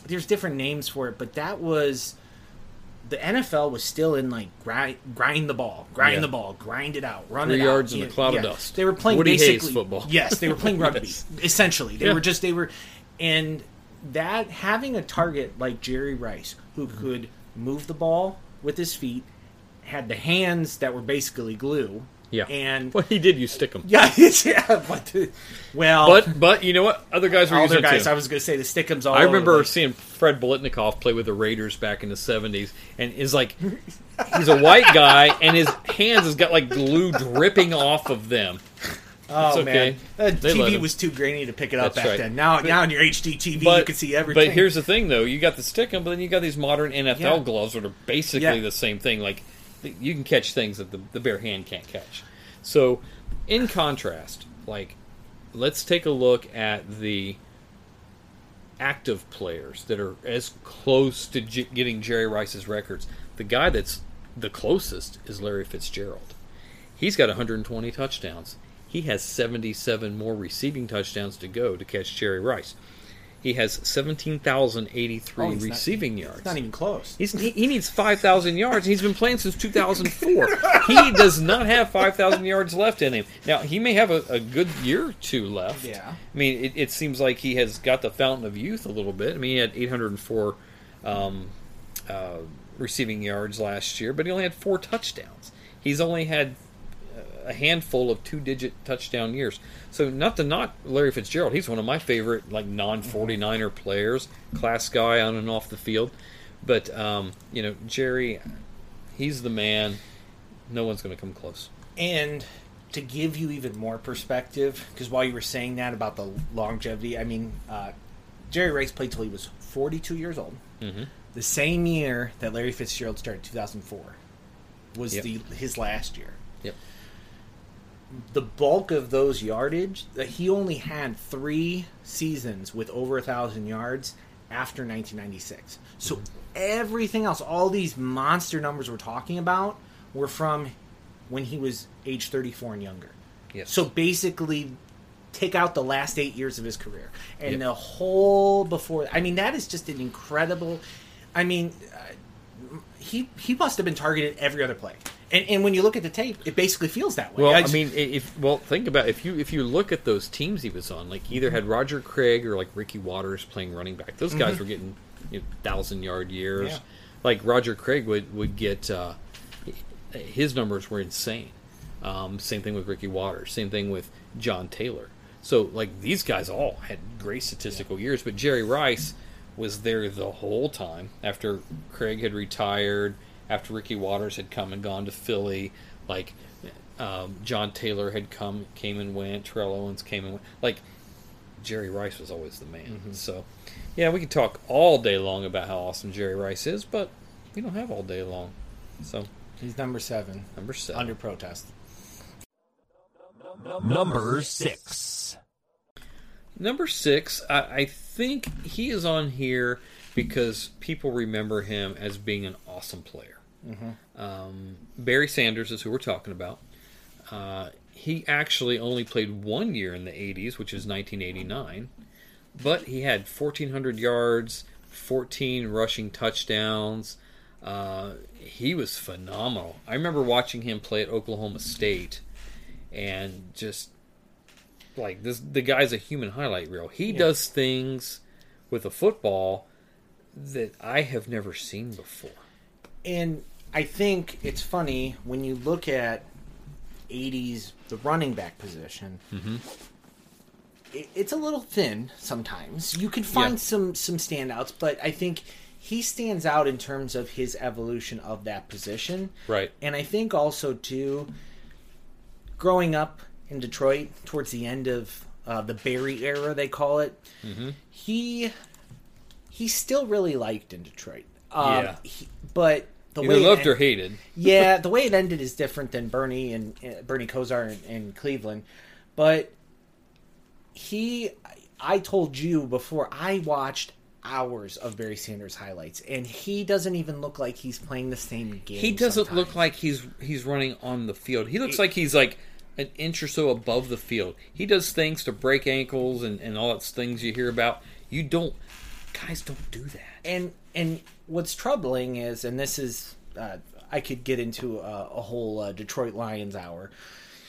there's different names for it, but that was the NFL was still in like grind, grind the ball, grind Yeah. the ball, grind it out, run Three it yards out. in a Yeah, cloud of dust. They were playing Woody Hayes basically football. Yes, they were playing rugby. Yes. Essentially, they Yeah. were just they were, and that having a target like Jerry Rice who Mm-hmm. could move the ball with his feet, had the hands that were basically glue. Yeah. and Well, he did You stick Stickum. yeah, yeah, but well, But but you know what? Other guys were their guys. too. I was going to say the stickums. All I over remember the- seeing Fred Biletnikoff play with the Raiders back in the '70s, and is like, he's a white guy, and his hands has got like glue dripping off of them. Oh okay. man, the They TV was too grainy to pick it up That's back right. then. Now, But- now on your HD TV, But you can see everything. But here's the thing, though: you got the Stickum, but then you got these modern NFL Yeah. gloves that are basically Yeah. the same thing. Like you can catch things that the, the bare hand can't catch. So, in contrast, like let's take a look at the active players that are as close to J- getting Jerry Rice's records. The guy that's the closest is Larry Fitzgerald. He's got 120 touchdowns. He has 77 more receiving touchdowns to go to catch Jerry Rice. He has 17,083 Oh, he's not- receiving yards. It's not even close. He's, he, he needs 5,000 yards. He's been playing since 2004. he does not have 5,000 yards left in him. Now, he may have a, a good year or two left. Yeah. I mean, it, it seems like he has got the fountain of youth a little bit. I mean, he had 804 um, uh, receiving yards last year, but he only had four touchdowns. He's only had a handful of two-digit touchdown years. So not to knock Larry Fitzgerald, he's one of my favorite like non-49er players, class guy on and off the field. But um, you know, Jerry, he's the man. No one's going to come close. And to give you even more perspective, because while you were saying that about the longevity, I mean, uh, Jerry Rice played till he was 42 years old. Mhm. The same year that Larry Fitzgerald started, 2004, was Yep. the his last year. Yep. The bulk of those yardage, that he only had three seasons with over a thousand yards after 1996. So everything else, all these monster numbers we're talking about, were from when he was age 34 and younger. Yes. So basically, take out the last eight years of his career and Yep. the whole before. I mean, that is just an incredible. I mean, uh, he he must have been targeted every other play. And, and when you look at the tape, it basically feels that way. Well, I just- mean, if well, think about if you if you look at those teams he was on, like either had Roger Craig or like Ricky Watters playing running back. Those guys Mhm. were getting you know, thousand yard years. Yeah. Like Roger Craig would would get uh, his numbers were insane. Um, same thing with Ricky Watters. Same thing with John Taylor. So like these guys all had great statistical years, but Jerry Rice was there the whole time after Craig had retired, after Ricky Watters had come and gone to Philly, like um, John Taylor had come came and went, Terrell Owens came and went. Like Jerry Rice was always the man. So yeah, we could talk all day long about how awesome Jerry Rice is, but we don't have all day long. So he's number seven. Number seven. Under protest. Number six. Number six, I, I think he is on here because people remember him as being an awesome player. Mhm. Um, Barry Sanders is who we're talking about. Uh, he actually only played one year in the 80s, which is 1989, but he had 1,400 yards, 14 rushing touchdowns. Uh, he was phenomenal. I remember watching him play at Oklahoma State and just like this the guy's a human highlight reel. He Yeah. does things with a football that I have never seen before. And I think it's funny when you look at 80s, the running back position. Mm-hmm. It, it's a little thin sometimes. You can find Yeah. some some standouts, but I think he stands out in terms of his evolution of that position. Right. And I think also too, growing up in Detroit towards the end of uh, the Barry era, they call it. Mm-hmm. He he's still really liked in Detroit. Um, Yeah. he- but the Either way it loved or hated. yeah, the way it ended is different than Bernie and uh, Bernie Kosar in, in Cleveland, but he, I told you before, I watched hours of Barry Sanders highlights, and he doesn't even look like he's playing the same game. He doesn't sometimes. look like he's he's running on the field. He looks like he's like an inch or so above the field. He does things to break ankles and, and all that things you hear about. You don't guys don't do that. and and what's troubling is, and this is, uh, I could get into a, a whole uh, Detroit Lions hour.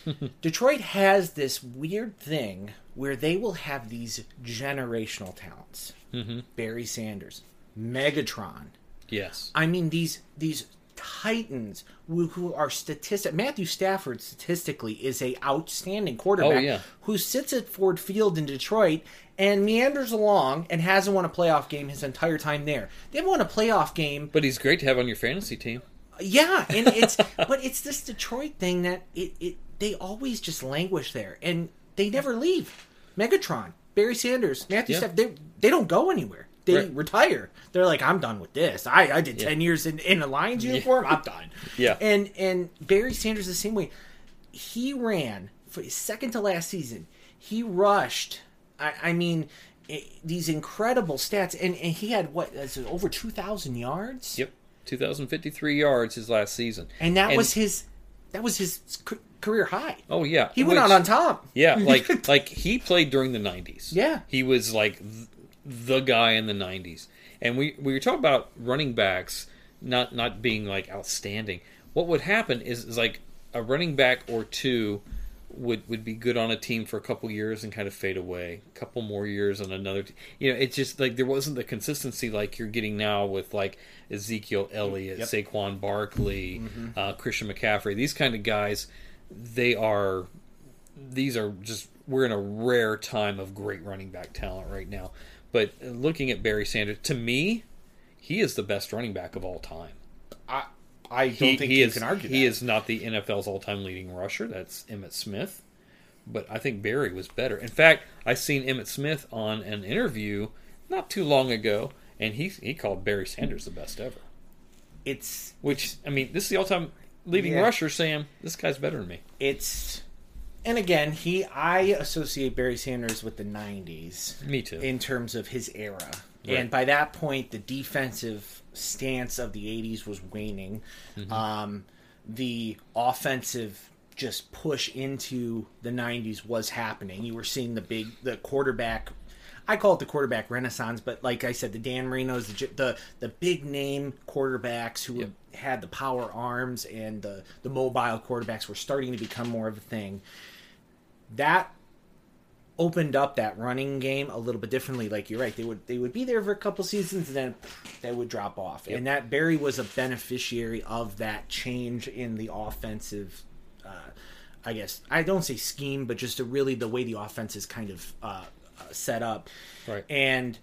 Detroit has this weird thing where they will have these generational talents. Mm-hmm. Barry Sanders, Megatron. Yes. I mean these these titans who, who are statistic. Matthew Stafford statistically is a outstanding quarterback Oh, yeah. who sits at Ford Field in Detroit and meanders along and hasn't won a playoff game his entire time there. They haven't won a playoff game But he's great to have on your fantasy team. yeah, and it's but it's this Detroit thing that it, it they always just languish there and they never leave. Megatron, Barry Sanders, Matthew Yeah. Stafford, they they don't go anywhere. They Right. retire. They're like, I'm done with this. I, I did ten years in, in a Lions uniform. I'm done. Yeah. And and Barry Sanders the same way. He ran for his second to last season. He rushed. I, I mean, i these incredible stats, and, and he had what is it, over two thousand yards. Yep. 2053 yards his last season. and that was his that was his career high. Oh yeah. He went out on top. Yeah, like like he played during the 90s. Yeah. He was like th- the guy in the 90s. And we we were talking about running backs not not being like outstanding. What would happen is, is like a running back or two would would be good on a team for a couple years and kind of fade away. A couple more years on another team. You know, it's just like there wasn't the consistency like you're getting now with like Ezekiel Elliott, Yep. Saquon Barkley, Mhm. uh, Christian McCaffrey. These kind of guys, they are these are just we're in a rare time of great running back talent right now. But looking at Barry Sanders, to me, he is the best running back of all time. I don't He, think he you is, can argue He that. is not the NFL's all-time leading rusher. That's Emmitt Smith. But I think Barry was better. In fact, I seen Emmitt Smith on an interview not too long ago, and he he called Barry Sanders the best ever. It's which I mean, this is the all-time leading Yeah. rusher. Sam, this guy's better than me. It's and again, he I associate Barry Sanders with the '90s. Me too. In terms of his era, Right. and by that point, the defensive stance of the '80s was waning. Mhm. Um, the offensive just push into the '90s was happening. You were seeing the big the quarterback. I call it the quarterback renaissance, but like I said, the Dan Marinos, the the, the big name quarterbacks who had the power arms and the the mobile quarterbacks were starting to become more of a thing. That opened up that running game a little bit differently. Like you're right, they would they would be there for a couple seasons and then they would drop off. Yep. And that Barry was a beneficiary of that change in the offensive. Uh, I guess I don't say scheme, but just a really the way the offense is kind of uh, uh, set up. Right. And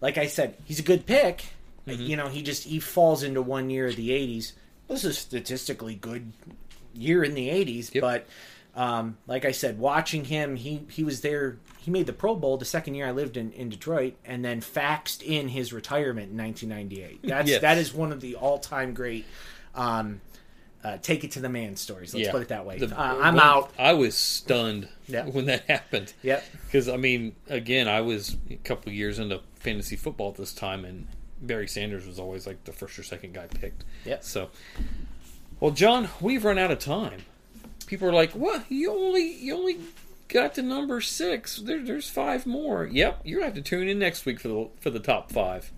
like I said, he's a good pick. Mm-hmm. You know, he just he falls into one year of the '80s. This is statistically good year in the '80s, but um, like I said, watching him, he he was there. He made the Pro Bowl the second year I lived in, in Detroit, and then faxed in his retirement in 1998. That's Yes. that is one of the all time great. Um, uh, take it to the man stories. Let's Yeah. put it that way. The- uh, I'm out. I was stunned Yep. when that happened. Yep. Because I mean, again, I was a couple of years into fantasy football at this time, and Barry Sanders was always like the first or second guy picked. Yep. So, well, John, we've run out of time. People are like, "What? You only you only got to number six? There, there's five more." Yep, you're gonna have to tune in next week for the for the top five.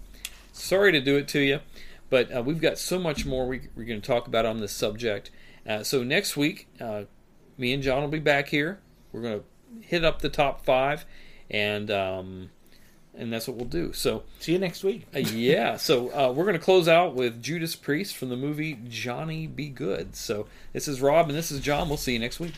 Sorry to do it to you, but uh, we've got so much more we, we're going to talk about on this subject. Uh, so next week, uh, me and John will be back here. We're going to hit up the top five, and um, and that's what we'll do. So see you next week. uh, yeah. So uh, we're going to close out with Judas Priest from the movie Johnny Be Good. So this is Rob, and this is John. We'll see you next week.